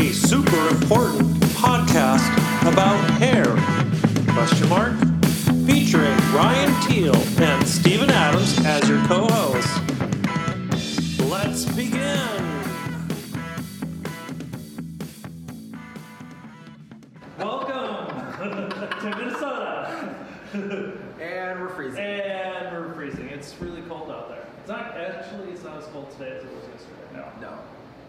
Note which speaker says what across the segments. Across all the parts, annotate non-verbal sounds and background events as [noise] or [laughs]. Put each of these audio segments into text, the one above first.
Speaker 1: a super important podcast about hair? Question mark. Featuring Ryan Teal and Stephen Adams as your co-hosts. Let's begin. Welcome [laughs] to Minnesota.
Speaker 2: And we're freezing.
Speaker 1: And we're freezing. It's really cold out there. It's not actually. It's not as cold today as it was yesterday.
Speaker 3: No.
Speaker 2: No.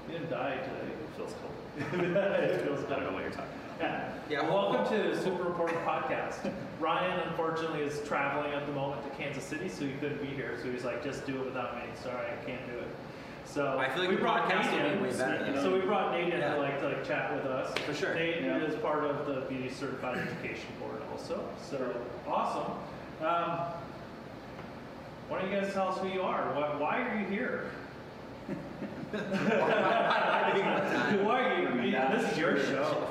Speaker 1: You didn't die today. It feels cold. It feels
Speaker 3: I don't know what you're talking
Speaker 1: Yeah.
Speaker 2: Yeah.
Speaker 1: Welcome to Super Important Podcast. Ryan, unfortunately, is traveling at the moment to Kansas City, so he couldn't be here. So he's like, just do it without me. Sorry, I can't do it. So
Speaker 2: I feel like
Speaker 1: we
Speaker 2: the
Speaker 1: brought Nate in.
Speaker 2: way better, you know?
Speaker 1: So we brought Nate in
Speaker 2: Yeah.
Speaker 1: to like to like chat with us.
Speaker 2: For sure.
Speaker 1: Nate
Speaker 3: Yeah.
Speaker 1: is part of the Beauty Certified Education Board also. So awesome. Um, why don't you guys tell us who you are? Why, why are you here? Why are you? I mean, this is your show.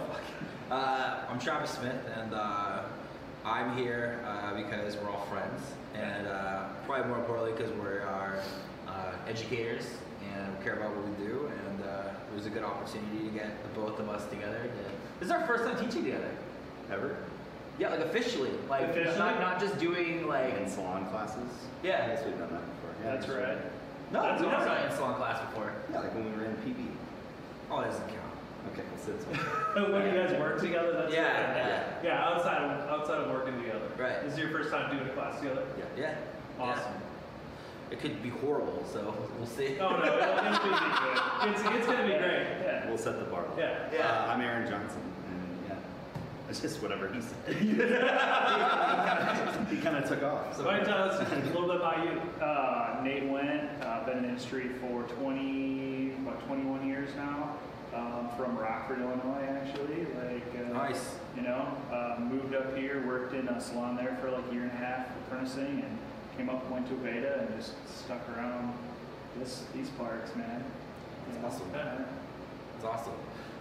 Speaker 2: Uh, I'm Travis Smith, and uh, I'm here uh, because we're all friends, and uh, probably more importantly because we're our uh, educators and we care about what we do. And uh, it was a good opportunity to get the both of us together. to- This is our first time teaching together.
Speaker 3: Ever?
Speaker 2: Yeah, like officially, like
Speaker 1: Officially?
Speaker 2: not not just doing like
Speaker 3: In salon classes?
Speaker 2: Yeah.
Speaker 3: I guess we've done that before. Yeah,
Speaker 1: That's right.
Speaker 2: No,
Speaker 1: That's
Speaker 2: we never
Speaker 1: awesome.
Speaker 2: done in salon class before.
Speaker 3: Yeah, like when we ran PB.
Speaker 2: Oh, that doesn't count.
Speaker 3: Okay, let's sit somewhere. [laughs]
Speaker 1: when you guys work together, that's
Speaker 2: Yeah,
Speaker 1: yeah, yeah. Outside of outside of working together.
Speaker 2: Right.
Speaker 1: This is your first time doing a class together.
Speaker 3: Yeah.
Speaker 2: Yeah.
Speaker 1: Awesome.
Speaker 2: Yeah. It could be horrible, so we'll see.
Speaker 1: Oh no, it'll, it'll be good. It's, it's gonna be great. [laughs] Yeah.
Speaker 3: We'll set the bar. low.
Speaker 1: Yeah.
Speaker 2: Yeah.
Speaker 3: Uh, I'm Aaron Johnson, and yeah, it's just whatever he said. [laughs] he kind of took off.
Speaker 1: So why don't you tell us a little bit about you?
Speaker 4: Uh, Nate Went, uh, been in the industry for 20, what, 21 years now. Um, from Rockford, Illinois, actually. Like, uh,
Speaker 2: Nice.
Speaker 4: You know, uh, moved up here, worked in a salon there for like a year and a half, apprenticing, and came up, went to Aveda, and just stuck around this these parts, man. You know?
Speaker 3: awesome.
Speaker 4: Yeah.
Speaker 2: It's awesome.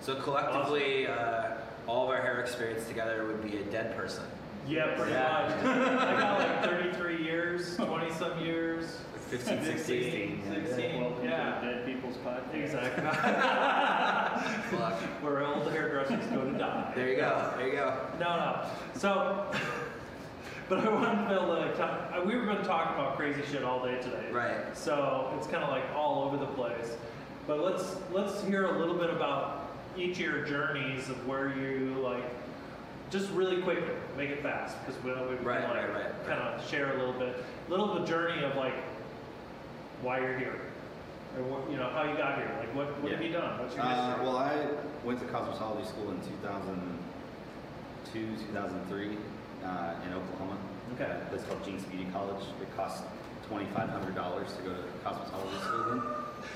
Speaker 2: So collectively, uh, all of our hair experience together would be a dead person.
Speaker 1: Yeah, pretty
Speaker 2: Yeah.
Speaker 1: much. I got like 33 years, 20 some years.
Speaker 2: Like 15, 16.
Speaker 1: 16, 16,
Speaker 4: Welcome to
Speaker 1: yeah.
Speaker 4: the Dead People's Podcast. [laughs]
Speaker 1: Exactly.
Speaker 2: Fuck. [laughs]
Speaker 1: Where old hairdressers go to die.
Speaker 2: There you go. There you go.
Speaker 1: No, no. So, [laughs] but I wanted to build like talk, uh, we've been talking about crazy shit all day today.
Speaker 2: Right.
Speaker 1: So it's kind of like all over the place. But let's let's hear a little bit about each of your journeys of where you like, just really quick, make it fast because we, we
Speaker 2: Right,
Speaker 1: can like
Speaker 2: right, right,
Speaker 1: kind of share a little bit, little of the journey of like why you're here, or what you know how you got here. Like what what have you done? What's your
Speaker 3: Uh, well, I went to cosmetology school in 2002, 2003 uh, in Oklahoma.
Speaker 1: Okay.
Speaker 3: At a place called Jenks Beauty College. It cost $2,500 to go to cosmetology school then.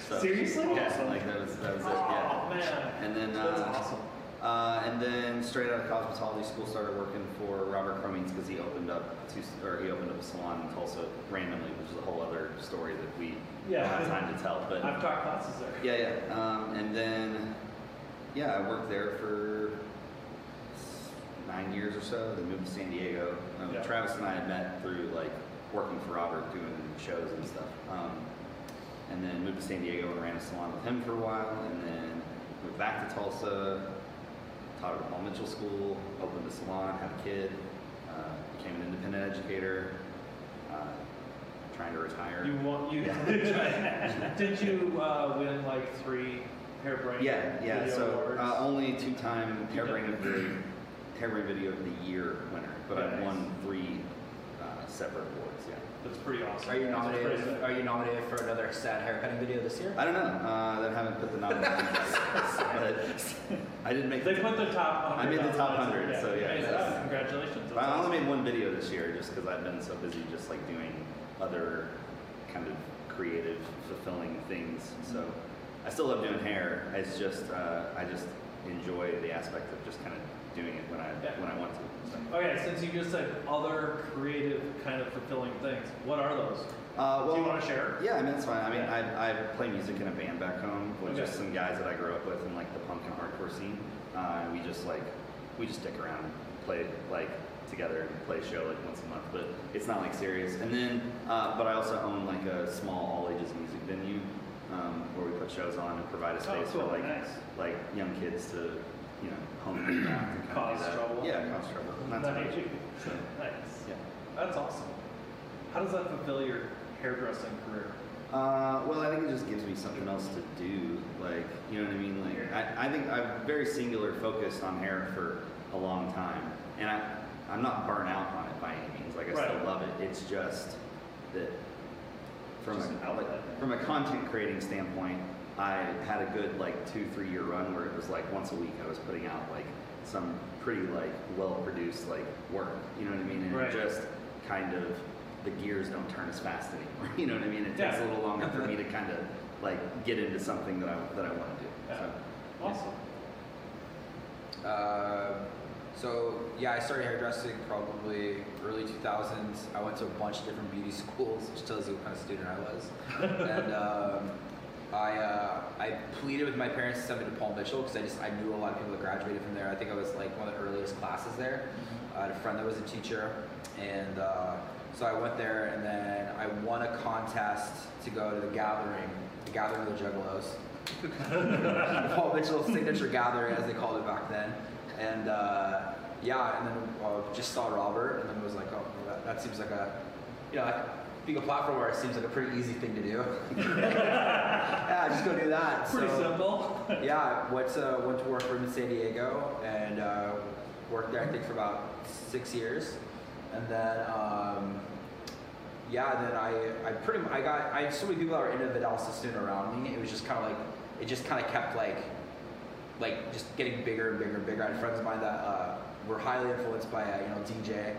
Speaker 3: So,
Speaker 1: Seriously?
Speaker 3: Yeah, like that was, that was it, yeah.
Speaker 1: Oh man,
Speaker 3: And then,
Speaker 1: that's
Speaker 3: uh,
Speaker 1: awesome.
Speaker 3: Uh, and then straight out of cosmetology school, started working for Robert Cromeans because he opened up two, or he opened up a salon in Tulsa randomly, which is a whole other story that we
Speaker 1: Yeah.
Speaker 3: don't have time to tell. But
Speaker 1: I've taught classes there.
Speaker 3: yeah, yeah. Um, and then, yeah, I worked there for nine years or so. Then moved to San Diego. Um,
Speaker 1: Yeah.
Speaker 3: Travis and I had met through like working for Robert, doing shows and stuff. Um, and then moved to San Diego and ran a salon with him for a while. And then moved back to Tulsa, taught at Paul Mitchell School, opened a salon, had a kid, uh, became an independent educator. Uh, trying to retire.
Speaker 1: You want you?
Speaker 3: Yeah. [laughs]
Speaker 1: did you uh, win like three hairbrain?
Speaker 3: Yeah, yeah. So uh, only two-time Hairbrain of the Hairbrain Video of the Year winner, but
Speaker 1: Nice.
Speaker 3: won three uh, separate awards. Yeah.
Speaker 1: That's pretty awesome.
Speaker 2: Are you
Speaker 1: That's
Speaker 2: nominated?
Speaker 1: pretty
Speaker 2: Are you nominated for another sad haircutting video this year?
Speaker 3: I don't know. Uh, they haven't put the nominations out yet, but I didn't make.
Speaker 1: They
Speaker 3: the-
Speaker 1: put the top.
Speaker 3: I made the top
Speaker 1: on
Speaker 3: 100, so yeah,
Speaker 1: Hey,
Speaker 3: that's-
Speaker 1: congratulations.
Speaker 3: But I only
Speaker 1: awesome.
Speaker 3: made one video this year just because I've been so busy, just like doing other kind of creative, fulfilling things. So I still love doing hair. It's just uh, I just enjoy the aspect of just kind of doing it when I
Speaker 1: Yeah.
Speaker 3: when I want to.
Speaker 1: Okay, since you just said other creative kind of fulfilling things, what are those?
Speaker 3: Uh, well,
Speaker 1: Do you wanna share?
Speaker 3: Yeah, I mean it's fine. I mean. I, I play music in a band back home with
Speaker 1: Okay.
Speaker 3: just some guys that I grew up with in like the punk and hardcore scene. Uh, and we just like we just stick around, and play like together and play a show like once a month, but it's not like serious. And then, uh, but I also own like a small all ages music venue um, where we put shows on and provide a
Speaker 4: Oh,
Speaker 3: space
Speaker 4: cool,
Speaker 3: for like
Speaker 4: nice.
Speaker 3: like young kids to you know craft and [coughs]
Speaker 4: Cause
Speaker 3: do that.
Speaker 4: trouble.
Speaker 3: Yeah, cause trouble. And that's about it. So,
Speaker 1: Nice.
Speaker 3: yeah.
Speaker 1: That's awesome. How does that fulfill your hairdressing career?
Speaker 3: Uh, well, I think it just gives me something else to do. Like, you know what I mean? Like, I, I think I'm very singular focused on hair for a long time, and I, I'm not burnt out on it by any means. Like, I
Speaker 1: Right.
Speaker 3: still love it. It's just that from
Speaker 4: Just an
Speaker 3: a,
Speaker 4: outlet.
Speaker 3: from a content creating standpoint, I had a good like two, three year run where it was like once a week I was putting out like some pretty like well produced like work. You know what I mean? And
Speaker 1: Right.
Speaker 3: just kind of the gears don't turn as fast anymore. [laughs] You know what I mean? It takes a little longer for me to [laughs] kind of like get into something that I that I want to do.
Speaker 1: Yeah.
Speaker 3: So,
Speaker 1: Awesome.
Speaker 2: Uh, so yeah, I started hairdressing probably early 2000s. I went to a bunch of different beauty [laughs] schools, which tells you what kind of student I was. and um, I uh, I pleaded with my parents to send me to Paul Mitchell because I just I knew a lot of people that graduated from there. I think I was like one of the earliest classes there. I had a friend that was a teacher, and uh, so I went there, and then I won a contest to go to the gathering, the gathering of the Juggalos. [laughs] Paul Mitchell's signature gathering, as they called it back then. And uh, yeah, and then uh, just saw Robert, and then was like, oh, that, that seems like a, you know, like being a platform artist seems like a pretty easy thing to do. [laughs] yeah, just go do that.
Speaker 1: Pretty
Speaker 2: So,
Speaker 1: simple.
Speaker 2: yeah, went to went to work for him in San Diego and uh, worked there I think for about six years, and then um, yeah, then I I pretty I got I had so many people that were into Vidal Sassoon around me. It was just kind of like it just kind of kept like like just getting bigger and bigger and bigger. I had friends of mine that uh, were highly influenced by uh, you know DJ,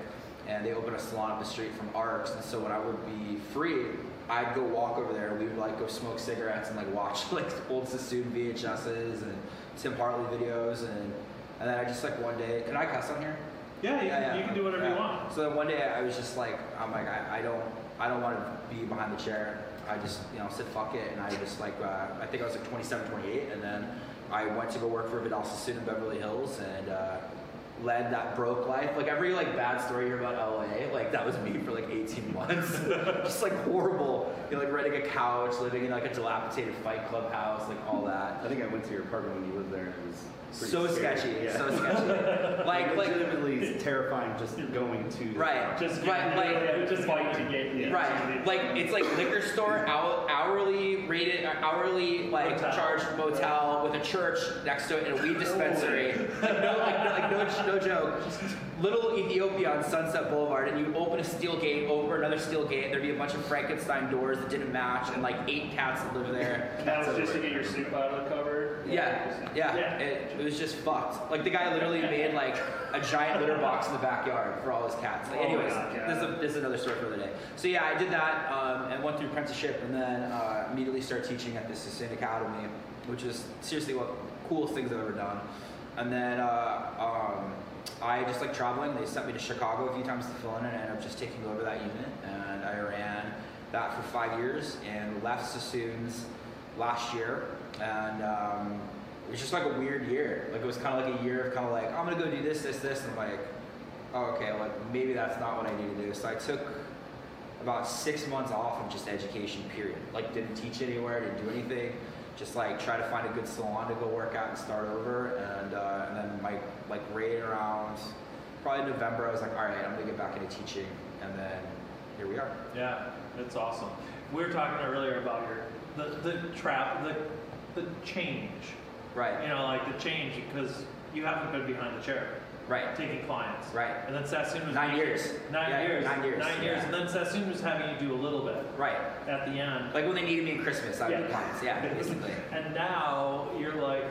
Speaker 2: and they opened a salon up the street from Arcs. And so when I would be free, I'd go walk over there. We would like go smoke cigarettes and like watch [laughs] like old Sassoon VHSs and Tim Hartley videos, and and then I just like one day, can I cuss on here?
Speaker 1: Yeah, you,
Speaker 2: Yeah,
Speaker 1: can,
Speaker 2: yeah.
Speaker 1: you can do whatever you want.
Speaker 2: So then one day I was just like, I'm like, I, I don't, I don't want to be behind the chair. I just, you know, said fuck it, and I just like, uh, I think I was like 27, 28, and then I went to go work for Vidal Sassoon in Beverly Hills, and uh, led that broke life. Like every like bad story you hear about LA, like that was me for like 18 months. [laughs] just like horrible. You know, like renting a couch, living in like a dilapidated Fight Club house, like all that.
Speaker 3: I think I went to your apartment when you lived there, and it was
Speaker 2: So
Speaker 3: scary.
Speaker 2: sketchy,
Speaker 3: Yeah.
Speaker 2: so sketchy. [laughs] like, like
Speaker 3: legitimately terrifying just going to. the
Speaker 2: Right.
Speaker 4: Just
Speaker 2: Right,
Speaker 4: give-
Speaker 2: like-
Speaker 4: yeah, just fight to get
Speaker 3: Yeah.
Speaker 2: Right, like it's like liquor store, hou- hourly rated, uh, hourly like
Speaker 1: Motel.
Speaker 2: charged motel with a church next to it and a weed [laughs] dispensary. Like no, like, no, like no, no joke. Little Ethiopia on Sunset Boulevard, and you open a steel gate, over another steel gate, and there'd be a bunch of Frankenstein doors that didn't match, and like eight cats that live there.
Speaker 4: That was just to get your soup out of the cupboard.
Speaker 2: Yeah, yeah,
Speaker 1: Yeah.
Speaker 2: It, it was just fucked. Like the guy literally made like a giant litter box in the backyard for all his cats. Like,
Speaker 4: Oh
Speaker 2: anyways,
Speaker 4: God.
Speaker 2: this, is a, this is another story for the day. So yeah, I did that um, and went through apprenticeship, and then uh, immediately started teaching at the Sassoon Academy, which is seriously one of the coolest things I've ever done. And then uh, um, I just like traveling. They sent me to Chicago a few times to fill in, and I ended up just taking over that unit, and I ran that for five years and left Sassoon's last year, and um, it was just like a weird year. Like it was kind of like a year of kind of like I'm gonna go do this, this, this, and I'm like, oh, okay, like maybe that's not what I need to do. So I took about six months off of just education. Period. Like didn't teach anywhere, didn't do anything. Just like try to find a good salon to go work at and start over. And uh, and then my like right around probably November, I was like, all right, I'm gonna get back into teaching. And then here we are.
Speaker 1: Yeah, that's awesome. We were talking earlier about your the the trap the the change.
Speaker 2: Right.
Speaker 1: You know, like the change because you haven't been behind the chair
Speaker 2: Right.
Speaker 1: taking clients.
Speaker 2: Right.
Speaker 1: And then Sassoon was
Speaker 2: Nine
Speaker 1: making-
Speaker 2: years.
Speaker 1: Nine
Speaker 2: Yeah,
Speaker 1: years.
Speaker 2: nine years,
Speaker 1: Nine years.
Speaker 2: yeah.
Speaker 1: And then Sassoon was having you do a little bit
Speaker 2: Right.
Speaker 1: at the end.
Speaker 2: Like when they needed me in Christmas, I would
Speaker 1: Yeah.
Speaker 2: do clients. Yeah, [laughs] basically.
Speaker 1: And now you're like,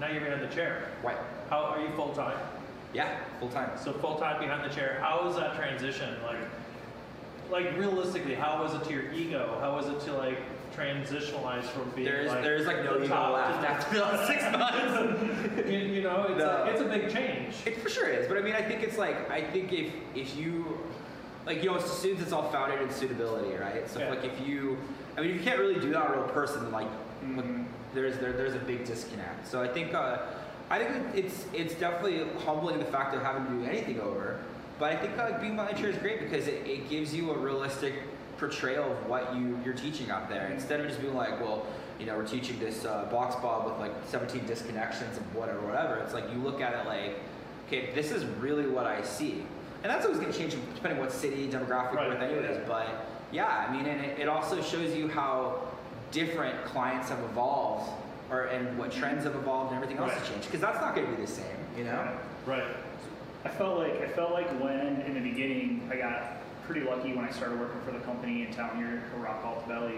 Speaker 1: now you're behind the chair.
Speaker 2: Right.
Speaker 1: How are you full time?
Speaker 2: Yeah, full time.
Speaker 1: So full time behind the chair. How was that transition? Like, like realistically, how was it to your ego? How was it to like transitionalize from being
Speaker 2: There's
Speaker 1: like
Speaker 2: there's like no
Speaker 1: the top
Speaker 2: left
Speaker 1: to
Speaker 2: after the last six months. [laughs]
Speaker 1: you, you know, it's,
Speaker 2: No.
Speaker 1: a, it's a big change.
Speaker 2: It for sure is, but I mean, I think it's like I think if if you like you know, as students, it's all founded in suitability, right? So
Speaker 1: Yeah.
Speaker 2: like if you, I mean, if you can't really do that on a real person, like, like,
Speaker 4: Mhm.
Speaker 2: there's there, there's a big disconnect. So I think uh, I think it's it's definitely humbling the fact of having to do anything over, but I think uh, being the is great because it, it gives you a realistic portrayal of what you you're teaching out there instead of just being like, well, you know, we're teaching this uh, box bob with like 17 disconnections of whatever, whatever. It's like you look at it like, okay, this is really what I see, and that's always going to change depending on what city demographic
Speaker 1: Right,
Speaker 2: with, anyways. But yeah, I mean, and it, it also shows you how different clients have evolved, or and what trends have evolved, and everything else has changed. Because that's not going to be the same, you know.
Speaker 1: Right.
Speaker 4: I felt like I felt like when in the beginning I got pretty lucky when I started working for the company in town here, Rock Alt Valley.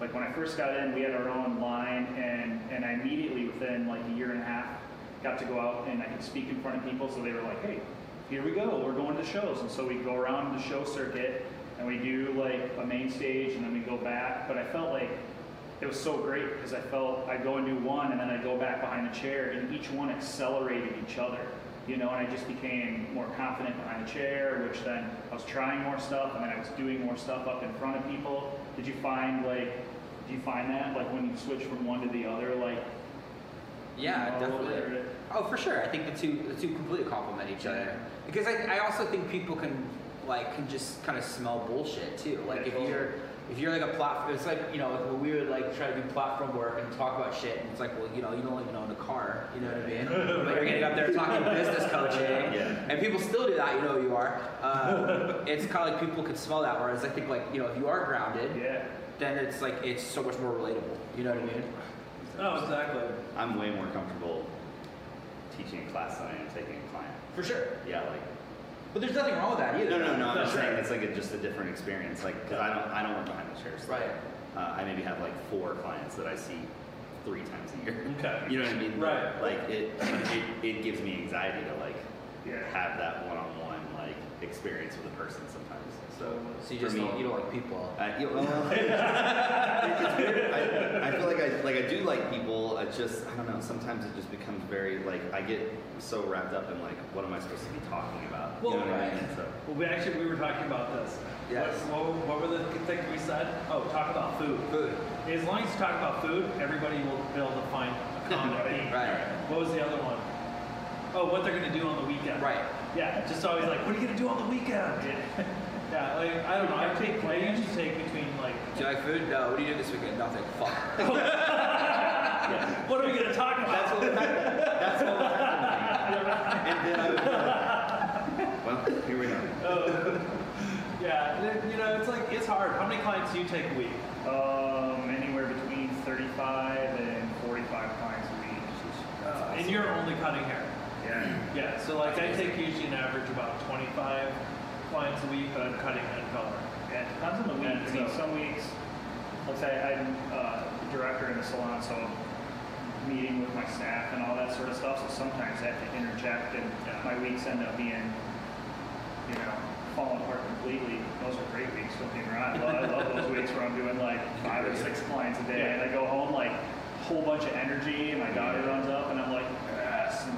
Speaker 4: Like when I first got in, we had our own line, and and I immediately within like a year and a half got to go out and I could speak in front of people. So they were like, "Hey, here we go. We're going to shows." And so we go around the show circuit and we do like a main stage, and then we go back. But I felt like it was so great because I felt I'd go and do one and then I'd go back behind the chair and each one accelerated each other. You know, and I just became more confident behind the chair, which then I was trying more stuff and then I was doing more stuff up in front of people. Did you find like did you find that like when you switch from one to the other, like
Speaker 2: Yeah,
Speaker 4: you know,
Speaker 2: definitely.
Speaker 4: or-
Speaker 2: Oh, for sure. I think the two the two completely complement each other. Because I, I also think people can like can just kind of smell bullshit too. Like
Speaker 4: Yeah,
Speaker 2: if
Speaker 4: totally.
Speaker 2: you're if you're like a platform, it's like you know like we would like try to do platform work and talk about shit, and it's like well you know you don't even own a car, you know what I mean? [laughs] but you're getting up there talking [laughs] business coaching,
Speaker 3: Yeah.
Speaker 2: and people still do that. You know who you are. Um, it's kind of like people can smell that. Whereas I think like you know if you are grounded,
Speaker 4: yeah.
Speaker 2: then it's like it's so much more relatable. You know what I mean?
Speaker 1: Oh, exactly.
Speaker 3: I'm way more comfortable teaching a class than I am taking a client.
Speaker 2: For sure.
Speaker 3: Yeah, like
Speaker 2: But there's nothing wrong with that either.
Speaker 3: no, no, no. I'm just saying it's like a, just a different experience. Like, cause I don't, I don't work behind the chairs.
Speaker 2: Right.
Speaker 3: Uh, I maybe have like four clients that I see three times a year.
Speaker 1: Okay. [laughs]
Speaker 3: You know what I mean?
Speaker 1: Right.
Speaker 3: Like it, it, it gives me anxiety to like
Speaker 4: Yeah.
Speaker 3: have that one-on-one like experience with a person sometimes. So,
Speaker 2: So you just
Speaker 3: me,
Speaker 2: don't, you don't like people.
Speaker 3: I, you, [laughs] well. I, I feel like I like I do like people. I just I don't know. Sometimes it just becomes very like I get so wrapped up in like what am I supposed to be talking about?
Speaker 1: Well,
Speaker 3: you know what I
Speaker 2: right.
Speaker 3: mean? So,
Speaker 1: Well, we actually we were talking about this.
Speaker 2: Yes.
Speaker 1: What, what, what were the things we said? Oh, talk about food.
Speaker 2: Food.
Speaker 1: As long as you talk about food, everybody will be able to find a [laughs] common theme.
Speaker 2: Right.
Speaker 1: What was the other one? Oh, what they're gonna do on the weekend.
Speaker 2: Right.
Speaker 1: Yeah. Just always like, what are you gonna do on the weekend? Yeah. [laughs] Like I don't know. I take I usually take between like.
Speaker 2: Do you like food? No. What do you do this weekend? Nothing. Fuck. [laughs]
Speaker 1: Yeah, what are we gonna talk about?
Speaker 3: that's what that's what would happen. [laughs] And then I would. Like, well, here we are.
Speaker 1: Oh. yeah. then, You know, it's like it's hard. How many clients do you take a week?
Speaker 4: Um, anywhere between 35 and 45 clients a week.
Speaker 1: And you're only cutting hair.
Speaker 4: Yeah.
Speaker 1: Yeah, so like I take usually an average about 25 clients a week, but I'm cutting and color.
Speaker 4: Yeah, it depends on the week.
Speaker 1: And
Speaker 4: I mean,
Speaker 1: so-
Speaker 4: some weeks, let's say I'm uh, the director in the salon, so meeting with my staff and all that sort of stuff. So sometimes I have to interject, and
Speaker 1: Yeah.
Speaker 4: my weeks end up being, you know, falling apart completely. Those are great weeks. Don't get me wrong. I love, I love those [laughs] weeks where I'm doing like five or six clients a day, and I go home like a whole bunch of energy, and my daughter runs up, and I'm like, yes. And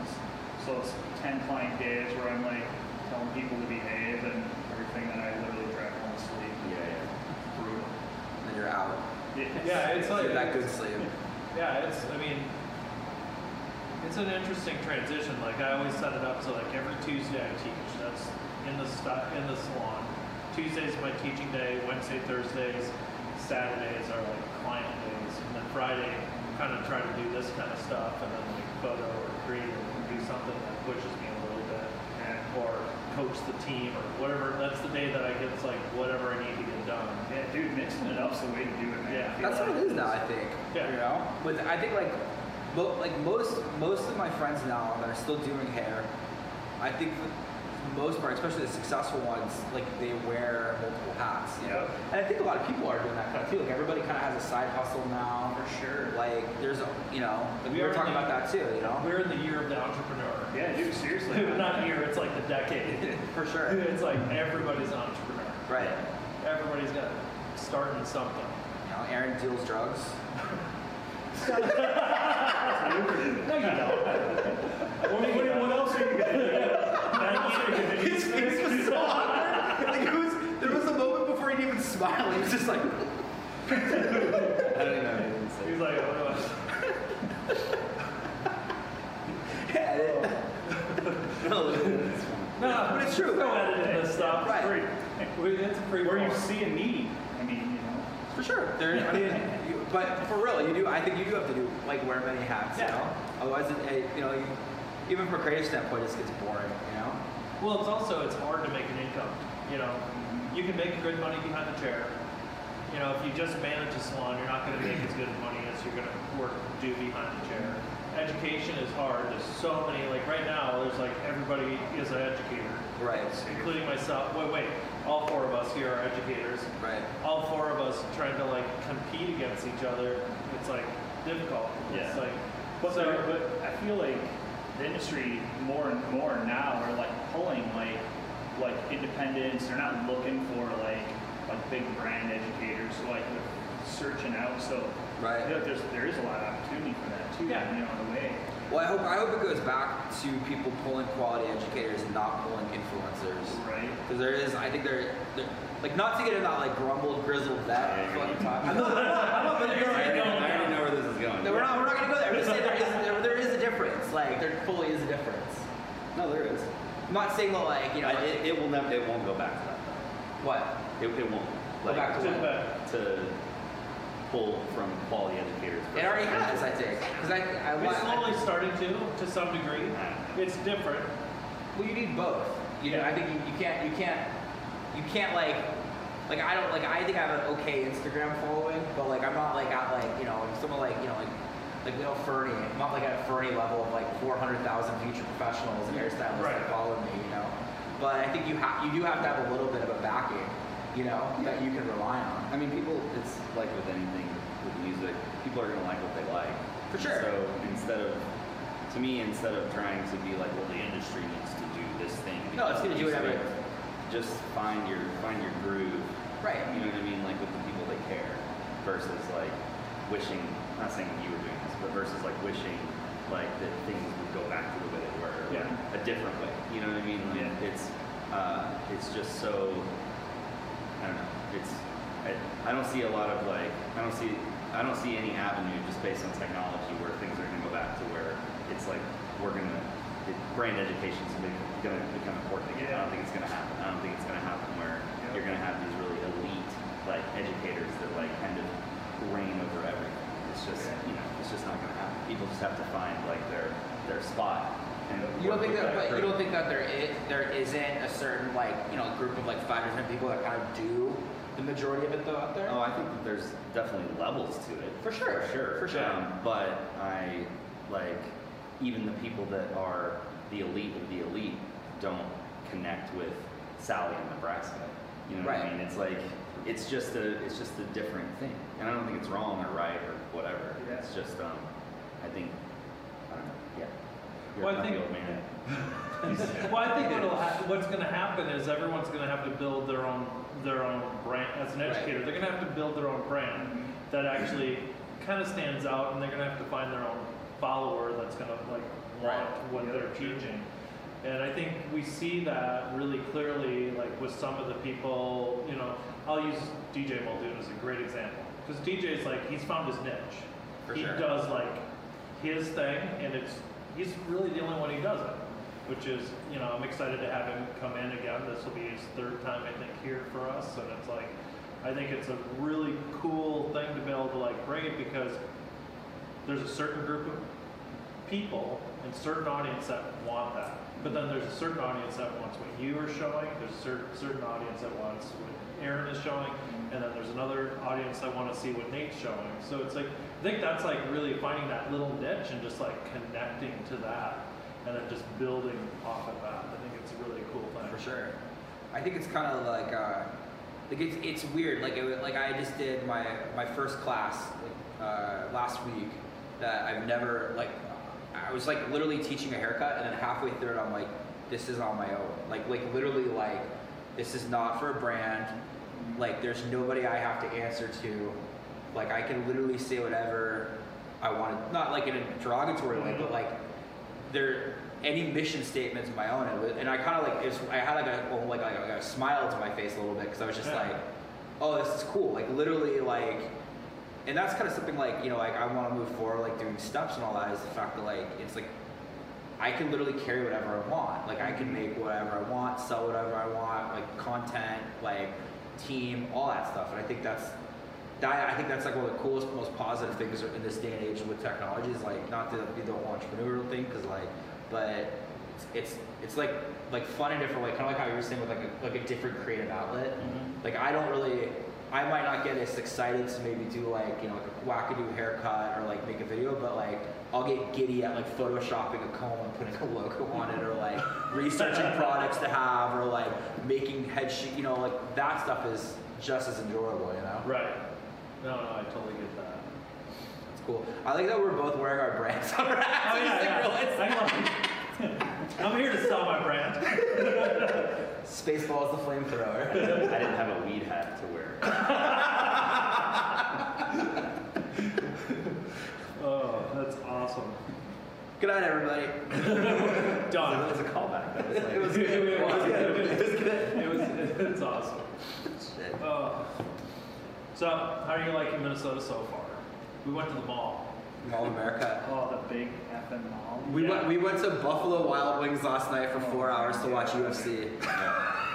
Speaker 4: so it's 10 client days where I'm like telling people to behave and everything that I literally drive home to sleep.
Speaker 3: Yeah, yeah.
Speaker 4: Brutal.
Speaker 2: then you're out.
Speaker 1: Yeah, it's like
Speaker 2: that good sleep.
Speaker 1: Yeah, it's I mean, it's an interesting transition. Like I always set it up so like every Tuesday I teach. That's in the stu- in the salon. Tuesdays is my teaching day. Wednesday, Thursdays, Saturdays are like client days, and then Friday kind of try to do this kind of stuff, and then like photo or create or do something that pushes me a little bit, and or coach the team or whatever. That's the day that I get like whatever I need to get done.
Speaker 4: Yeah, dude, mixing it up's the way to do it, man.
Speaker 1: Yeah.
Speaker 2: That's what
Speaker 4: like.
Speaker 2: it is now. I think.
Speaker 1: Yeah.
Speaker 2: You know. but I think like, mo- like most most of my friends now that are still doing hair, I think for the most part, especially the successful ones, like they wear multiple hats. You know? And I think a lot of people are doing that kind of too. Like everybody kind of has a side hustle now.
Speaker 4: For sure.
Speaker 2: Like there's, a, you know, like we
Speaker 1: We
Speaker 2: were talking
Speaker 1: the-
Speaker 2: about that too. You know.
Speaker 1: We're in the year of the entrepreneur.
Speaker 4: Yeah, dude, seriously. [laughs]
Speaker 1: Not year, it's like the decade. [laughs]
Speaker 2: For sure. [laughs]
Speaker 1: It's like everybody's an entrepreneur.
Speaker 2: Right.
Speaker 1: Everybody's got starting something.
Speaker 2: You know, Aaron deals drugs.
Speaker 1: No, you don't.
Speaker 4: What, what, what else are you gonna do? What else are you gonna do?
Speaker 2: His face was so awkward. Like it was, there was a moment before he'd even smile. He was just like.
Speaker 3: I don't even know. what to say.
Speaker 1: He's like, what do
Speaker 2: Edit. [laughs]
Speaker 3: No, it's fine.
Speaker 1: I? No,
Speaker 2: But it's true.
Speaker 1: No editing this stuff.
Speaker 2: Right.
Speaker 1: Free. We- It's a free
Speaker 4: Where you see a need. I mean, you know.
Speaker 2: For sure. There, I mean, you, but for real, you do. I think you do have to do like wear many hats. You know. Otherwise, it, it, you know, you, even from a creative standpoint, it just gets boring. You know.
Speaker 1: Well, it's also it's hard to make an income. You know, you can make good money behind the chair. You know, if you just manage a salon, you're not going to make as good money as you're going to work do behind the chair. Education is hard. There's so many. Like right now, there's like everybody is an educator,
Speaker 2: Right.
Speaker 1: including myself. Wait, wait. All four of us here are educators.
Speaker 2: Right.
Speaker 1: All four of us trying to like compete against each other. It's like difficult.
Speaker 4: Yeah.
Speaker 1: It's like
Speaker 4: But,
Speaker 1: so.
Speaker 4: but I feel like the industry more and more now are like pulling like like independents. They're not looking for like like big brand educators. So like they're searching out. So
Speaker 2: Right.
Speaker 4: I feel like there's there is a lot of opportunity for that too.
Speaker 1: Yeah.
Speaker 4: You know, in a way.
Speaker 2: Well, I hope I hope it goes back to people pulling quality educators and not pulling influencers.
Speaker 4: Right.
Speaker 2: Because there is, I think there, there, like not to get into that like grumbled, grizzled vet
Speaker 3: Yeah,
Speaker 2: fucking
Speaker 3: yeah.
Speaker 2: talk. I'm not, I'm not, but there-
Speaker 3: already, I already know where this is going.
Speaker 2: No, we're not. We're not gonna go there. I'm just saying there is there, there is a difference. Like there fully is a difference.
Speaker 3: No, there is.
Speaker 2: I'm not saying that like you know
Speaker 3: I, it, it will never. It won't go back to that. Though.
Speaker 2: what
Speaker 3: It, it won't.
Speaker 2: Go back to
Speaker 1: to
Speaker 2: what?
Speaker 3: to pull from quality educators.
Speaker 2: it already has. I think because I I,
Speaker 1: It's
Speaker 2: I,
Speaker 1: slowly starting to, to some degree. It's different.
Speaker 2: Well, you need both. You know, I think you, you can't you can't you can't like like I don't like I think I have an okay Instagram following, but like I'm not like at like you know someone like you know like like you know Fernie. I'm not like at a Fernie level of like 400,000 future professionals and hairstylists
Speaker 1: Right.
Speaker 2: that follow me. You know, but I think you have you do have to have a little bit of a backing. You know that you can rely on.
Speaker 3: I mean, people. It's like with anything with music. People are gonna like what they like.
Speaker 2: For sure.
Speaker 3: So instead of, to me, instead of trying to be like, well, the industry needs to do this thing.
Speaker 2: No, it's gonna do whatever.
Speaker 3: it, Just find your find your groove.
Speaker 2: Right.
Speaker 3: You know what I mean? Like with the people that care, versus like wishing. Not saying you were doing this, but versus like wishing like that things would go back to the way they were,
Speaker 1: Yeah.
Speaker 3: a different way. You know what I mean? Like,
Speaker 4: Yeah.
Speaker 3: It's uh, it's just so. I don't know. It's I, I don't see a lot of like I don't see I don't see any avenue just based on technology where things are going to go back to where it's like we're going to brand education is going to become important again. I don't think it's going to happen. I don't think it's going to happen where
Speaker 4: Yep.
Speaker 3: you're going to have these really elite like educators that like kind of reign over everything. It's just you know it's just not going to happen. People just have to find like their their spot. And
Speaker 2: You don't think
Speaker 3: with
Speaker 2: that, but you don't think that there is there isn't a certain like you know group of like five different people that kind of do the majority of it though out there?
Speaker 3: Oh, I think that there's definitely levels to it.
Speaker 2: For sure,
Speaker 3: For sure.
Speaker 2: for sure.
Speaker 3: Um, but I like even the people that are the elite of the elite don't connect with Sally in Nebraska. You know what I mean? It's like it's just a it's just a different thing, and I don't think it's wrong or right or whatever.
Speaker 4: Yeah.
Speaker 3: It's just um, I think I don't know. Yeah. You're
Speaker 1: Well,
Speaker 3: a
Speaker 1: I
Speaker 3: happy
Speaker 1: think-
Speaker 3: old man. [laughs]
Speaker 1: well, I think what'll ha- what's going to happen is everyone's going to have to build their own their own brand as an
Speaker 2: Right.
Speaker 1: educator. They're going to have to build their own brand that actually kind of stands out, and they're going to have to find their own follower that's going to like want
Speaker 2: Right.
Speaker 1: what they're teaching. And I think we see that really clearly, like with some of the people. You know, I'll use DJ Muldoon as a great example because DJ is like he's found his niche.
Speaker 2: For
Speaker 1: he
Speaker 2: sure.
Speaker 1: does like his thing, and it's he's really the only one who does it. Which is, you know, I'm excited to have him come in again. This will be his third time, I think, here for us, and it's like, I think it's a really cool thing to be able to like bring it because there's a certain group of people and certain audience that want that. But then there's a certain audience that wants what you are showing. There's a certain, certain audience that wants what Aaron is showing, and then there's another audience that want to see what Nate's showing. So it's like I think that's like really finding that little niche and just like connecting to that, and then just building off of that. I think it's a really cool thing.
Speaker 2: For sure. I think it's kind of like, uh, like it's, it's weird. Like, it, like I just did my, my first class uh, last week that I've never, like, I was like literally teaching a haircut and then halfway through it, I'm like, this is on my own. Like, like literally like, this is not for a brand. Like, there's nobody I have to answer to. Like, I can literally say whatever I want. Not like in a derogatory way, but like, there any mission statements of my own and, it was- and I kind of like was, I had like a oh, well, like, like, a smile to my face a little bit because I was just
Speaker 1: Yeah.
Speaker 2: like oh this is cool like literally like and that's kind of something like you know like I want to move forward like doing steps and all that is the fact that like it's like I can literally carry whatever I want like I can make whatever I want sell whatever I want like content like team all that stuff and I think that's that I think that's like one of the coolest, most positive things in this day and age with technology is like not to be the entrepreneurial thing, because like, but it's, it's it's like like fun in a different way, kind of like how you were saying with like a, like a different creative outlet.
Speaker 4: Mhm.
Speaker 2: Like I don't really, I might not get as excited to maybe do like you know like a wackadoo haircut or like make a video, but like I'll get giddy at like photoshopping a comb and putting a logo on it, or like [laughs] researching products to have, or like making head sheet. You know, like that stuff is just as enjoyable. You know.
Speaker 1: Right. No, no, I totally get that.
Speaker 2: That's cool. I like that we're both wearing our brands on our hats.
Speaker 1: Oh [laughs] yeah, yeah. [laughs] I'm here to sell my brand.
Speaker 2: Spaceball is the flamethrower.
Speaker 3: I didn't have a weed hat to wear. [laughs]
Speaker 1: Oh, that's awesome.
Speaker 2: Good night, everybody.
Speaker 3: That [laughs]
Speaker 1: Done.
Speaker 3: was a callback. That was like,
Speaker 2: It was
Speaker 1: It
Speaker 2: good. [laughs]
Speaker 1: was good.
Speaker 2: It was good.
Speaker 1: It was. It's awesome.
Speaker 2: Shit.
Speaker 1: Oh. So, how are you liking Minnesota so far? We went to the mall.
Speaker 2: Mall of America.
Speaker 4: Oh, the big effing mall.
Speaker 2: We
Speaker 1: Yeah.
Speaker 2: went. We went to Buffalo Wild Wings last night for four hours to watch UFC.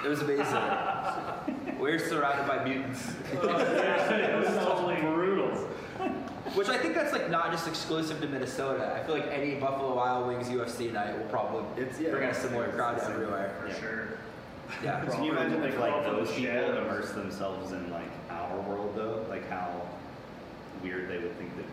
Speaker 2: It was amazing. We're surrounded by mutants, [laughs] oh,
Speaker 1: it was totally
Speaker 4: brutal.
Speaker 2: which I think that's like not just exclusive to Minnesota. I feel like any Buffalo Wild Wings UFC night will probably
Speaker 3: It's- yeah,
Speaker 2: bring a similar
Speaker 3: it's
Speaker 2: crowd
Speaker 3: the same.
Speaker 2: everywhere.
Speaker 4: For
Speaker 3: Yeah.
Speaker 4: sure.
Speaker 2: Yeah.
Speaker 3: Can you imagine if like those
Speaker 4: the
Speaker 3: people
Speaker 4: shadows.
Speaker 3: immerse themselves in like our world though? Like how weird they would think that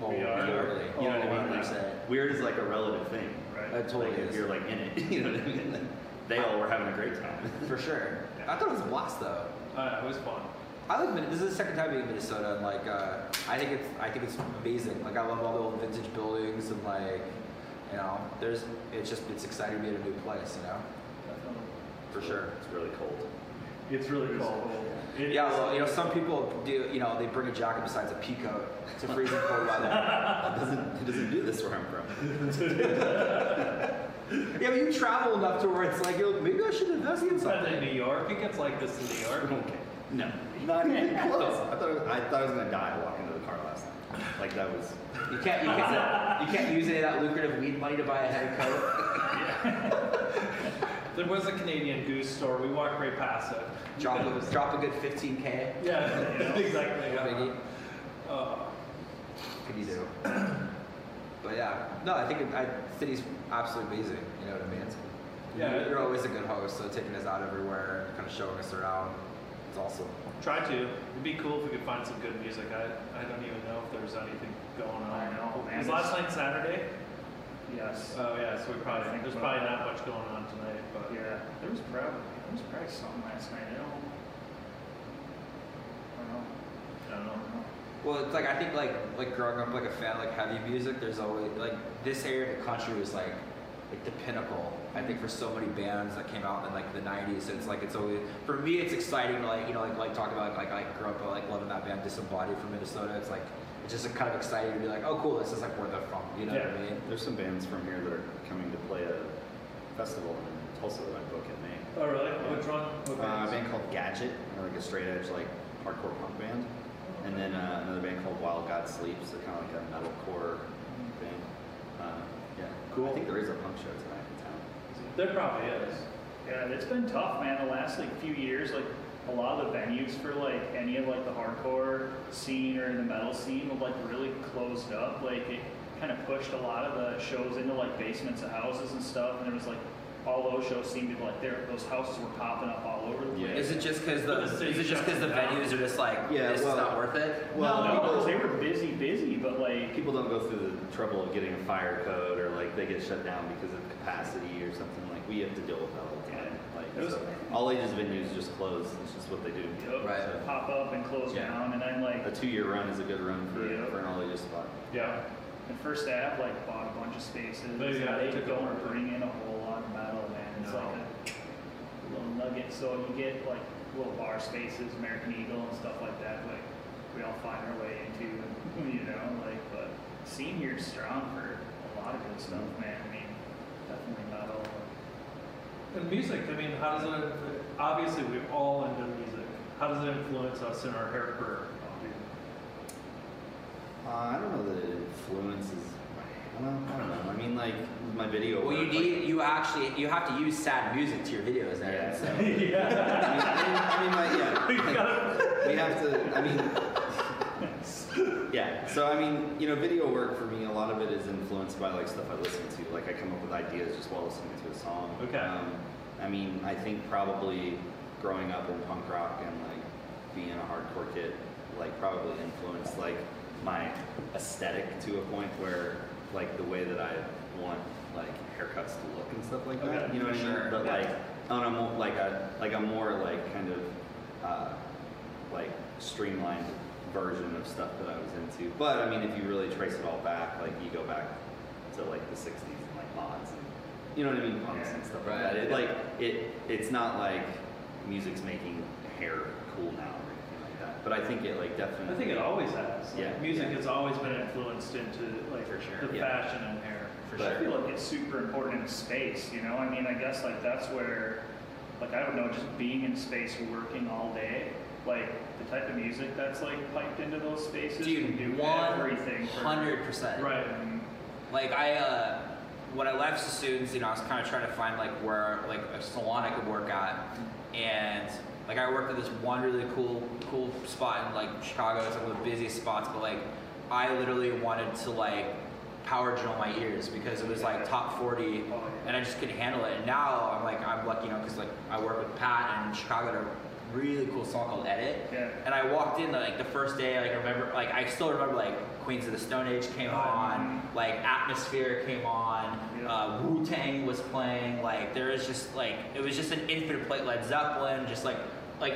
Speaker 2: Well,
Speaker 4: We are.
Speaker 2: literally. You know what I mean?
Speaker 3: 100%.
Speaker 2: Like,
Speaker 3: Weird is like a relative thing.
Speaker 4: Right.
Speaker 2: It totally
Speaker 3: like
Speaker 2: is.
Speaker 3: if you're like in it, [laughs] you know what I mean? Like, they all were having a great time. [laughs]
Speaker 2: For sure. I thought it was a blast though.
Speaker 1: Uh, it was fun.
Speaker 2: I like Min- this is the second time being in Minnesota, and like uh, I think it's I think it's amazing. Like I love all the old vintage buildings, and like you know, there's it's just it's exciting to be in a new place, you know, for sure.
Speaker 3: It's really cold.
Speaker 1: It's really
Speaker 4: It
Speaker 1: cold.
Speaker 4: cold.
Speaker 1: It
Speaker 2: Yeah, well, you know, some people do. You know, they bring a jacket besides a pea coat to freezing cold [laughs] weather.
Speaker 3: It doesn't, it doesn't do this where I'm from. [laughs] [laughs]
Speaker 2: yeah, but you travel enough to where it's like, yo, maybe I should invest in
Speaker 1: And in. New York, it gets like this in New York.
Speaker 3: Okay. No, not [laughs] even close. I thought, it was, I thought I was gonna die walking to the car last night. Like that was.
Speaker 2: You can't you can't you can't use any of that lucrative weed money to buy a head coat. [laughs]
Speaker 1: There was a Canadian Goose store. We walked right past it.
Speaker 2: Drop a, drop a good 15k.
Speaker 1: Yeah, exactly. yeah.
Speaker 2: Biggie.
Speaker 1: Uh,
Speaker 2: Could you do? [clears throat] But yeah, no, I think it, I, city's absolutely amazing. You know what I mean? It's,
Speaker 1: Yeah.
Speaker 2: you're, you're always a good host, so taking us out everywhere, kind of showing us around, it's awesome.
Speaker 1: try to. It'd be cool if we could find some good music. I, I don't even know if there's anything going on.
Speaker 4: I know, man.
Speaker 1: Was last night Saturday?
Speaker 4: Yes.
Speaker 1: Oh yeah, so we probably
Speaker 4: think
Speaker 1: there's probably not much going on tonight, but
Speaker 4: yeah. There was probably there was probably something last night. I don't. I don't know.
Speaker 1: I don't know.
Speaker 4: I don't know.
Speaker 2: Well, it's like I think like like growing up like a fan of, like heavy music. There's always like this area of the country was like like the pinnacle. I think for so many bands that came out in like the '90s. So it's like it's always for me. It's exciting to like you know like like talk about like I grew up like loving that band Disembodied from Minnesota. It's like it's just kind of exciting to be like oh cool this is like where they're from. You know what I
Speaker 1: Yeah.
Speaker 2: mean?
Speaker 3: There's some bands from here that are coming to play a festival in Tulsa that I book in May.
Speaker 1: Oh really? Which one? What
Speaker 3: Uh, a band called Gadget, like a straight edge like hardcore punk band, and then uh, another band called Wild God Sleeps, so kind of like a metalcore band. Uh, yeah,
Speaker 1: Cool.
Speaker 3: I think there is a punk show tonight in town.
Speaker 1: There probably is.
Speaker 4: Yeah, it's been tough, man. The last like few years, like a lot of the venues for like any of like the hardcore scene or the metal scene have like really closed up. Like it kind of pushed a lot of the shows into like basements of houses and stuff, and there was like all those shows seemed to be like there those houses were popping up all over the
Speaker 3: Yeah.
Speaker 4: place.
Speaker 2: Is it just because the,
Speaker 1: the
Speaker 2: is it just because the
Speaker 1: down.
Speaker 2: venues are just like
Speaker 3: Yeah,
Speaker 2: this
Speaker 3: well-
Speaker 2: is not worth it?
Speaker 3: Well,
Speaker 4: no,
Speaker 3: people-
Speaker 4: because they were busy, busy, but like
Speaker 3: People don't go through the trouble of getting a fire code or like they get shut down because of capacity or something. Like we have to deal with that all the time. Like
Speaker 4: It was-
Speaker 3: so all ages venues just close. It's just what they do.
Speaker 4: you know,
Speaker 2: Right.
Speaker 4: pop up and close
Speaker 3: Yeah.
Speaker 4: down, and then like
Speaker 3: A two-year run is a good run for,
Speaker 4: Yeah.
Speaker 3: for an all ages spot.
Speaker 1: Yeah.
Speaker 4: And First Ave like bought a bunch of spaces.
Speaker 1: But yeah,
Speaker 4: they
Speaker 1: took
Speaker 4: don't
Speaker 1: over.
Speaker 4: bring in a whole lot of metal, man. It's
Speaker 1: No.
Speaker 4: like a little nugget. So you get like little bar spaces, American Eagle and stuff like that. Like we all find our way into, [laughs] you know, like. But scene here's strong for a lot of good stuff, mm-hmm. man. I mean, definitely metal.
Speaker 1: And music, I mean, how does it, obviously we're all into music. How does it influence us in our hair career?
Speaker 3: Uh, I don't know that it influences. Well, I don't know. I mean, like my video.
Speaker 2: Well, you
Speaker 3: work,
Speaker 2: need you actually you have to use sad music to your videos,
Speaker 3: Yeah.
Speaker 2: So. [laughs]
Speaker 1: yeah.
Speaker 3: I mean, I mean, I mean, [laughs] like, yeah.
Speaker 1: We
Speaker 3: we have to. I mean, yeah. So I mean, you know, video work for me, a lot of it is influenced by like stuff I listen to. Like I come up with ideas just while listening to a song.
Speaker 1: Okay.
Speaker 3: Um, I mean, I think probably growing up in punk rock and like being a hardcore kid, like probably influenced like my aesthetic to a point where like the way that I want like haircuts to look and stuff like that. You know what I mean? But
Speaker 4: Yeah.
Speaker 3: like on a more like a like a more like kind of uh, like streamlined version of stuff that I was into. But I mean, if you really trace it all back, like you go back to like the '60s and like mods and you know what I mean, punks and stuff
Speaker 2: Right.
Speaker 3: like that. It, like it, it's not like music's making hair cool now or anything like that. But I think it like definitely.
Speaker 1: I think it always has. Like,
Speaker 3: Yeah.
Speaker 1: Music
Speaker 3: Yeah.
Speaker 1: has always been influenced into like
Speaker 2: For sure.
Speaker 1: the
Speaker 3: Yeah.
Speaker 1: fashion and hair.
Speaker 2: For
Speaker 3: But-
Speaker 4: I feel like it's super important in space, you know? I mean, I guess like that's where, like, I don't know, just being in space, working all day, like the type of music that's like piped into those spaces can do
Speaker 2: Dude, one
Speaker 4: everything
Speaker 2: hundred percent.
Speaker 1: Right.
Speaker 2: Like I, uh, when I left the Sassoons, you know, I was kind of trying to find like where like a salon I could work at, and like I worked at this one really cool, cool spot in like Chicago. It's like one of the busiest spots, but like I literally wanted to like power drill my ears because it was like top 40 and I just couldn't handle it. And now I'm like, I'm lucky, you know, because like I work with Pat and in Chicago at a really cool song called Edit.
Speaker 4: Yeah.
Speaker 2: And I walked in like the first day, like I remember, like I still remember like Queens of the Stone Age came
Speaker 4: Oh,
Speaker 2: on, like Atmosphere came on,
Speaker 4: Yeah.
Speaker 2: uh, Wu Tang was playing. Like there was just like it was just an infinite play. Led Zeppelin, just like like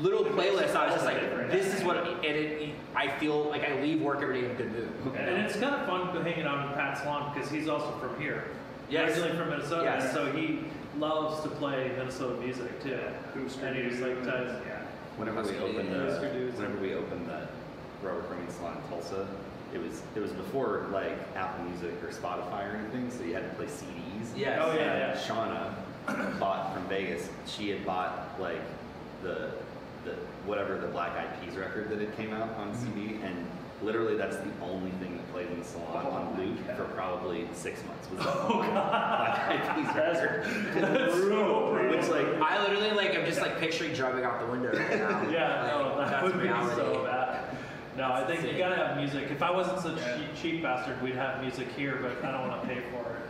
Speaker 2: little
Speaker 4: It makes
Speaker 2: playlists. I was just like, this is what it, it, I feel like I leave work every day in a good mood.
Speaker 1: And it's kind of fun hanging out in Pat's lawn because he's also from here.
Speaker 2: Yes.
Speaker 1: Originally from Minnesota,
Speaker 2: Yes.
Speaker 1: so he loves to play Minnesota music too.
Speaker 4: Booster
Speaker 1: and he just like does.
Speaker 4: yeah.
Speaker 3: Whenever we
Speaker 2: Husker
Speaker 3: opened
Speaker 2: Dudes.
Speaker 3: the,
Speaker 1: Husker Dudes.
Speaker 3: whenever we opened that rubber printing salon in Tulsa, it was it was before like Apple Music or Spotify or anything, so you had to play CDs.
Speaker 2: Yes.
Speaker 1: Oh, yeah, yeah.
Speaker 3: Shauna bought from Vegas. She had bought like the the whatever the Black Eyed Peas record that had came out on CD, mm-hmm. and literally that's the only thing that played in the salon
Speaker 4: Oh
Speaker 3: on loop
Speaker 4: God.
Speaker 3: for probably six months. Was [laughs] that oh, Black Eyed Peas record?
Speaker 1: That's [laughs] [laughs] so brutal.
Speaker 3: Which like
Speaker 2: I literally like I'm just like picturing driving out the window right now.
Speaker 1: Yeah, no,
Speaker 2: Like,
Speaker 1: that
Speaker 2: that's
Speaker 1: would be so bad. No, I think you gotta have music. If I wasn't such a cheap, cheap bastard, we'd have music here, but I don't want to pay for it.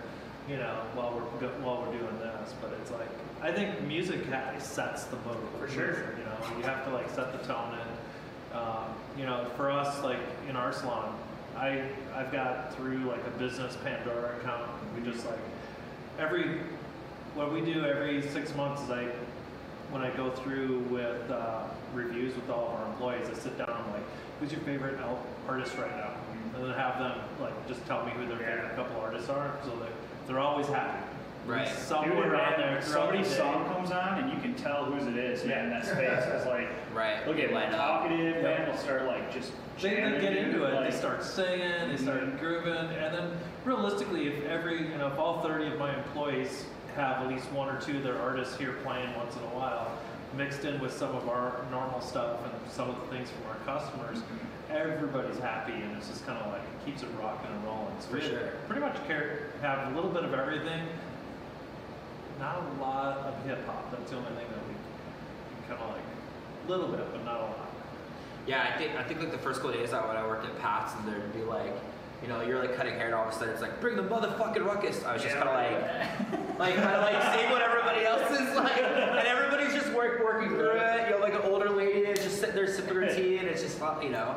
Speaker 1: You know, while we're go- while we're doing this, but it's like I think music ha- sets the mood
Speaker 4: For sure.
Speaker 1: You know, you have to like set the tone and um, you know, for us, like in our salon, I I've got through like a business Pandora account. We just like every what we do every six months is I when I go through with uh, reviews with all of our employees, I sit down and I'm like, who's your favorite al- artist right now? And then have them like just tell me who their favorite couple artists are, so that they're always happy.
Speaker 2: Right.
Speaker 4: Dude,
Speaker 1: Somewhere
Speaker 4: man,
Speaker 1: on there,
Speaker 4: somebody's
Speaker 1: the
Speaker 4: song comes on and you can tell whose it is, man. In that space, it's like,
Speaker 2: Right.
Speaker 4: look at
Speaker 2: Line
Speaker 4: one
Speaker 2: up.
Speaker 4: talkative,
Speaker 1: Yep.
Speaker 4: man. Will start like just.
Speaker 1: They, they get into it.
Speaker 4: like-
Speaker 1: they start singing. They start
Speaker 4: Mhm.
Speaker 1: grooving, and then realistically, if every you know, if all thirty of my employees have at least one or two of their artists here playing once in a while, mixed in with some of our normal stuff and some of the things from our customers, everybody's happy, and it's just kind of like it keeps it rocking and rolling. So
Speaker 2: For
Speaker 1: we
Speaker 2: sure.
Speaker 1: Pretty much care have a little bit of everything. Not a lot of hip hop. That's the only thing that we kind of like. A little bit, but not a lot.
Speaker 2: Yeah, I think I think like the first couple days out when I worked at Pat's and there'd be like, you know, you're like cutting hair and all of a sudden it's like, bring the motherfucking ruckus. I was just
Speaker 4: Yeah.
Speaker 2: kind of like, like kind of like seeing what everybody else is like, and everybody's just work, working through it. You know, like an older lady is just sitting there sipping her [laughs] tea, and it's just fun, you know.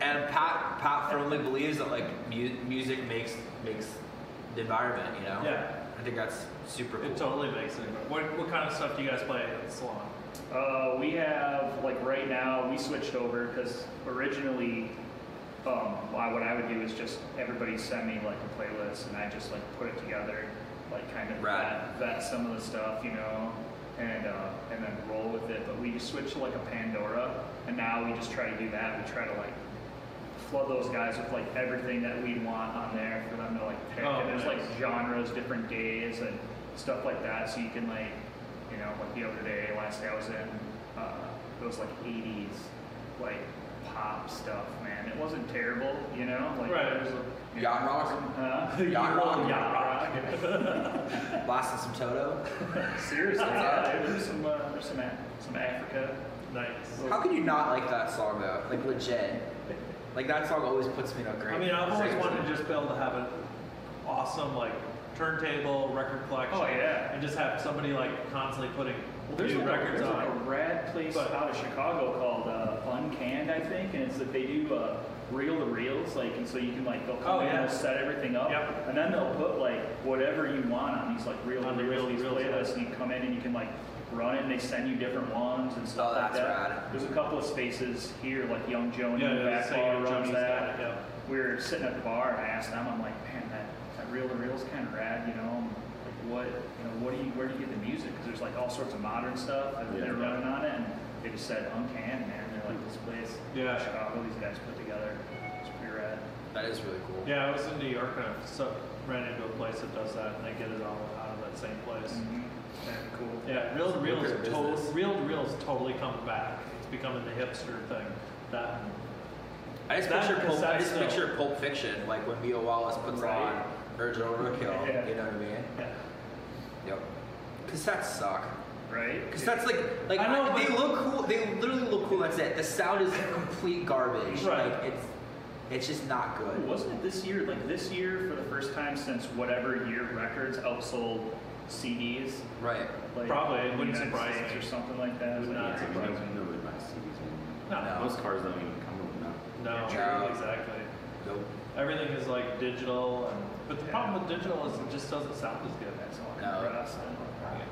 Speaker 2: And Pat Pat firmly believes that like mu- music makes makes the environment, you know.
Speaker 1: Yeah.
Speaker 2: I think that's super cool.
Speaker 1: It totally makes it. What, what kind of stuff do you guys play at the salon?
Speaker 4: Uh, we have like right now we switched over because originally, um, why- what I would do is just everybody send me like a playlist and I just like put it together, like kind of
Speaker 2: Right.
Speaker 4: vet, vet some of the stuff, you know, and uh, and then roll with it. But we just switched to like a Pandora, and now we just try to do that. We try to like flood those guys with like everything that we want on there for them to like pick.
Speaker 1: Oh,
Speaker 4: and there's
Speaker 1: nice.
Speaker 4: like genres, different days, and stuff like that. So you can like, you know, like the other day, last day I was in, uh, it was like 80s, like pop stuff, man. It wasn't terrible, you know. Like
Speaker 1: Right.
Speaker 4: It was, you
Speaker 2: Yacht
Speaker 4: know,
Speaker 2: rock?
Speaker 4: Huh? [laughs]
Speaker 2: Yacht [laughs] rock?
Speaker 4: Yacht rock. [laughs]
Speaker 2: Blasting some Toto.
Speaker 4: Seriously, yeah. There's some, uh, there's some, Af- some Africa.
Speaker 1: Nice.
Speaker 2: How could you not like that song though? Like legit. Like that song always puts me in a great.
Speaker 1: I mean, I've always wanted to just be able to have an awesome like turntable record collection.
Speaker 4: Oh, yeah.
Speaker 1: And just have somebody like constantly putting
Speaker 4: Well, there's
Speaker 1: new
Speaker 4: like, a,
Speaker 1: records
Speaker 4: there's
Speaker 1: on.
Speaker 4: like a rad place
Speaker 1: But-
Speaker 4: out of Chicago called uh, Uncanned, I think, and it's that they do uh, reel to reels, like, and so you can like they'll come
Speaker 1: Oh,
Speaker 4: in
Speaker 1: yeah.
Speaker 4: and they'll set everything up,
Speaker 1: Yep.
Speaker 4: and then they'll put like whatever you want on these like reel to
Speaker 1: On the
Speaker 4: reels, these
Speaker 1: reel-to-reels,
Speaker 4: playlists,
Speaker 1: yeah.
Speaker 4: and you come in and you can like run it, and they send you different ones and stuff
Speaker 2: Oh,
Speaker 4: like that.
Speaker 2: rad.
Speaker 4: There's a couple of spaces here, like Young Joni
Speaker 1: Yeah,
Speaker 4: in the
Speaker 1: yeah,
Speaker 4: back
Speaker 1: say
Speaker 4: bar
Speaker 1: Young
Speaker 4: runs that.
Speaker 1: got it, yeah.
Speaker 4: We were sitting at the bar, and I asked them, I'm like, man, that, that reel to reel's kind of rad, you know. Like, what, you know, what do you, where do you get the music? Because there's like all sorts of modern stuff that
Speaker 3: Yeah.
Speaker 4: they're running on it, and they just said uncanned, man. They're like, this place,
Speaker 1: Yeah.
Speaker 4: Chicago, these guys put together. It's pretty rad.
Speaker 2: That is really cool.
Speaker 1: Yeah, I was in New York and I so, ran into a place that does that, and they get it all out of that same place.
Speaker 4: Mm-hmm. Yeah, cool.
Speaker 1: Yeah, reel to reel
Speaker 2: Lucrative
Speaker 1: is to- reel to reel is totally coming back. It's becoming the hipster thing. That
Speaker 2: I just picture Pulp, I just picture Pulp Fiction, like when Mia Wallace puts
Speaker 4: Right.
Speaker 2: on Urge Overkill.
Speaker 4: Yeah.
Speaker 2: You know what I mean?
Speaker 1: yeah.
Speaker 2: Yep. Cassettes suck.
Speaker 4: Right?
Speaker 2: Cassettes like like
Speaker 1: I know,
Speaker 2: they look cool. They literally look cool. That's it. The sound is complete garbage.
Speaker 1: Right.
Speaker 2: Like it's it's just not
Speaker 4: Ooh,
Speaker 2: good.
Speaker 4: Wasn't it this year? Like this year, for the first time since whatever year records outsold CDs.
Speaker 2: Right.
Speaker 4: Like,
Speaker 1: Probably, it
Speaker 4: in the
Speaker 1: wouldn't
Speaker 4: United
Speaker 1: surprise
Speaker 4: States
Speaker 1: me.
Speaker 4: or something like that.
Speaker 1: Would
Speaker 4: Like,
Speaker 1: not
Speaker 4: yeah.
Speaker 3: I mean, nobody, nobody buys CDs anymore.
Speaker 1: No,
Speaker 3: Most cars don't even come with them.
Speaker 1: no,
Speaker 2: No.
Speaker 1: exactly.
Speaker 2: Nope.
Speaker 1: Everything is like digital, and but the
Speaker 4: Yeah.
Speaker 1: problem with digital is it just doesn't sound as good.
Speaker 4: That's all
Speaker 2: No.
Speaker 4: compressed and-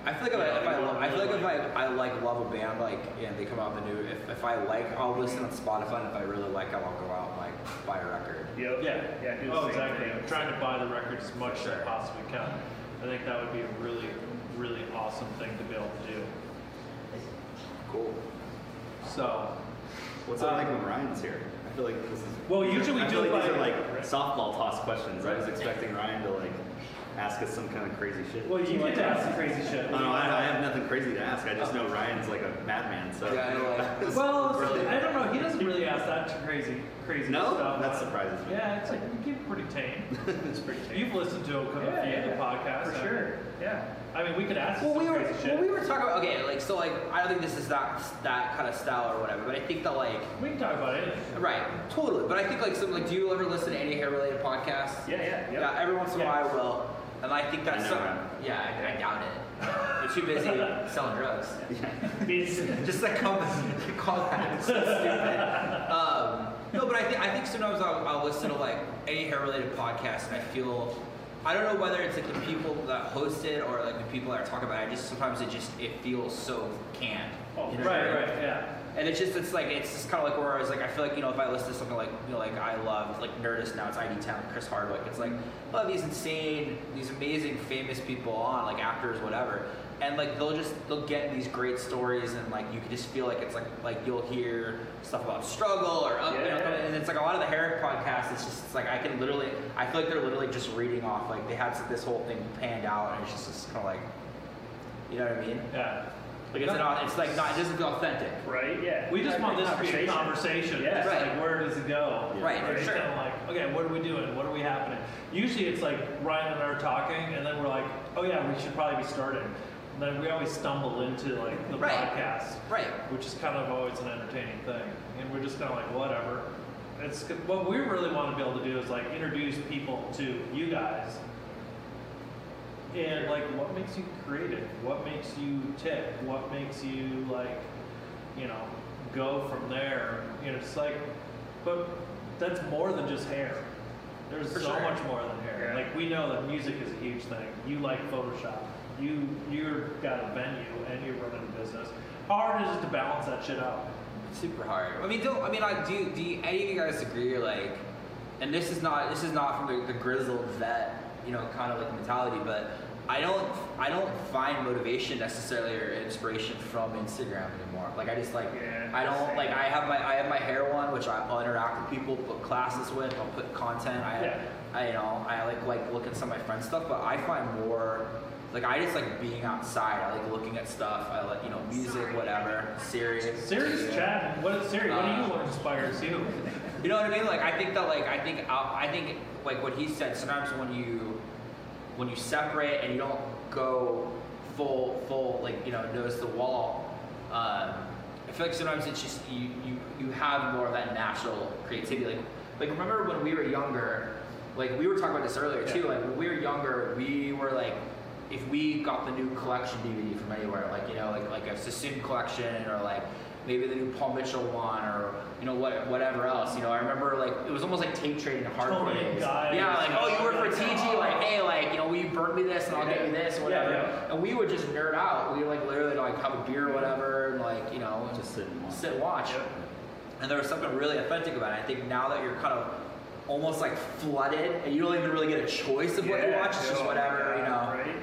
Speaker 2: I feel like if I, if I, lo- I feel like if I, I like love a band like and they come out with a new if, if I like I'll listen on Spotify and if I really like them I'll go out and like buy a record.
Speaker 4: Yep.
Speaker 1: Yeah.
Speaker 4: Yeah. do the
Speaker 1: Oh,
Speaker 4: same
Speaker 1: exactly.
Speaker 4: thing.
Speaker 1: I'm trying to buy the records as much as
Speaker 2: Sure.
Speaker 1: I possibly can. I think that would be a really, really awesome thing to be able to do.
Speaker 2: Cool.
Speaker 1: So,
Speaker 3: What's it like when Ryan's here? I feel like this is.
Speaker 1: Well, usually we
Speaker 3: I feel
Speaker 1: do
Speaker 3: like these are like softball toss questions. I was expecting Ryan to like ask us some kind of crazy shit.
Speaker 1: well, you get to ask some crazy shit.
Speaker 3: Oh, no, I, I have nothing crazy to ask. I just know Ryan's like a madman. So
Speaker 2: Yeah, I like- [laughs]
Speaker 1: Well,
Speaker 2: Really?
Speaker 1: I don't know. He doesn't really ask that crazy, crazy
Speaker 3: No?
Speaker 1: stuff.
Speaker 3: That surprises me.
Speaker 1: Yeah, it's like you keep pretty tame. [laughs]
Speaker 4: It's pretty tame.
Speaker 1: You've listened to a few
Speaker 4: yeah,
Speaker 1: of
Speaker 4: yeah,
Speaker 1: the podcasts,
Speaker 4: For
Speaker 1: haven't
Speaker 4: sure. Yeah.
Speaker 1: I mean, we could ask
Speaker 2: Well,
Speaker 1: some
Speaker 2: we were
Speaker 1: crazy shit.
Speaker 2: well, we were talking about okay, like so, like I don't think this is that that kind of style or whatever, but I think that like
Speaker 1: we can talk about anything.
Speaker 2: right, totally. But I think like some like, do you ever listen to any hair related podcasts?
Speaker 4: Yeah. Yeah. Yep.
Speaker 2: Yeah, every once in a
Speaker 1: Yeah.
Speaker 2: while I will, and I think that's
Speaker 3: I know,
Speaker 2: some,
Speaker 3: right?
Speaker 2: yeah, I, I doubt it. You're too busy [laughs] selling drugs.
Speaker 4: It's- [laughs]
Speaker 2: Just like call, call that so stupid. Um, no, but I think I think sometimes I'll, I'll listen to like any hair related podcast and I feel I don't know whether it's like the people that host it or like the people that talk about it. I just sometimes it just it feels so canned.
Speaker 4: Oh,
Speaker 2: You know
Speaker 1: Right,
Speaker 2: mean?
Speaker 1: right, yeah.
Speaker 2: And it's just it's like it's just kind of like where I was like I feel like you know if I listen to something like you know like I love like Nerdist now it's ID10T Chris Hardwick it's like oh these insane these amazing famous people on like actors whatever and like they'll just they'll get these great stories and like you can just feel like it's like like you'll hear stuff about struggle or up, you know, and it's like a lot of the hair podcasts it's just it's like I can literally I feel like they're literally just reading off like they had this whole thing panned out and it's just, just kind of like you know what I mean
Speaker 1: Yeah.
Speaker 2: like it's not it's like not it doesn't feel authentic
Speaker 4: Right. Yeah.
Speaker 1: We just
Speaker 4: Have
Speaker 1: want this to be a conversation.
Speaker 4: Yeah.
Speaker 1: It's
Speaker 2: Right.
Speaker 1: like, where does it go?
Speaker 3: Yeah.
Speaker 2: Right,
Speaker 1: We're
Speaker 2: sure.
Speaker 1: kind like, okay, what are we doing? What are we happening? Usually it's like Ryan and I are talking, and then we're like, oh yeah, we should probably be starting. And then we always stumble into like the
Speaker 2: Right.
Speaker 1: podcast,
Speaker 2: right
Speaker 1: which is kind of always an entertaining thing. And we're just kind of like, whatever. It's what we really want to be able to do is like introduce people to you guys. And like, what makes you creative? What makes you tick? What makes you like, you know, go from there? You know, it's like, but that's more than just hair. There's
Speaker 2: For
Speaker 1: so
Speaker 2: sure.
Speaker 1: much more than hair.
Speaker 4: Yeah.
Speaker 1: Like we know that music is a huge thing. You like Photoshop. You you've got a venue and you're running a business. How hard is it to balance that shit out?
Speaker 2: super hard. I mean, don't I mean like do do you, any of you guys agree like, and this is not this is not from the, the grizzled vet you know kind of like mentality, but I don't I don't find motivation necessarily or inspiration from Instagram anymore. Like I just like
Speaker 4: Yeah,
Speaker 2: I don't
Speaker 4: same.
Speaker 2: like I have my I have my hair one which I, I'll interact with people, put classes with, I'll put content. I
Speaker 1: Yeah.
Speaker 2: I you know I like like look at some of my friends stuff, but I find more. Like I just like being outside. I like looking at stuff. I like you know music, whatever. Serious.
Speaker 1: Serious chat. What is Siri? What do you
Speaker 2: Uh,
Speaker 1: what inspires you?
Speaker 2: You know what I mean? Like I think that like I think I think like what he said. Sometimes when you when you separate and you don't go full full like you know nose to the wall, um, I feel like sometimes it's just you you you have more of that natural creativity. Like like remember when we were younger, like we were talking about this earlier too.
Speaker 4: Yeah.
Speaker 2: Like when we were younger, we were like, if we got the new collection DVD from anywhere, like you know, like like a Sassoon collection or like maybe the new Paul Mitchell one or you know what whatever else. You know, I remember like it was almost like tape trading hardcore
Speaker 1: Tony and
Speaker 2: days.
Speaker 1: Guy
Speaker 2: Yeah, like oh you
Speaker 1: stuff.
Speaker 2: work for TG, like hey like you know will you burn me this and I'll get you this or
Speaker 4: Yeah,
Speaker 2: whatever.
Speaker 4: yeah.
Speaker 2: And we would just nerd out. We like literally like have a beer or whatever and like you know
Speaker 3: Just sit and watch.
Speaker 2: sit and watch. And there was something really authentic about it. I think now that you're kind of almost like flooded and you don't even really get a choice of what you watch, it's just
Speaker 4: no,
Speaker 2: whatever, you know,
Speaker 4: Right?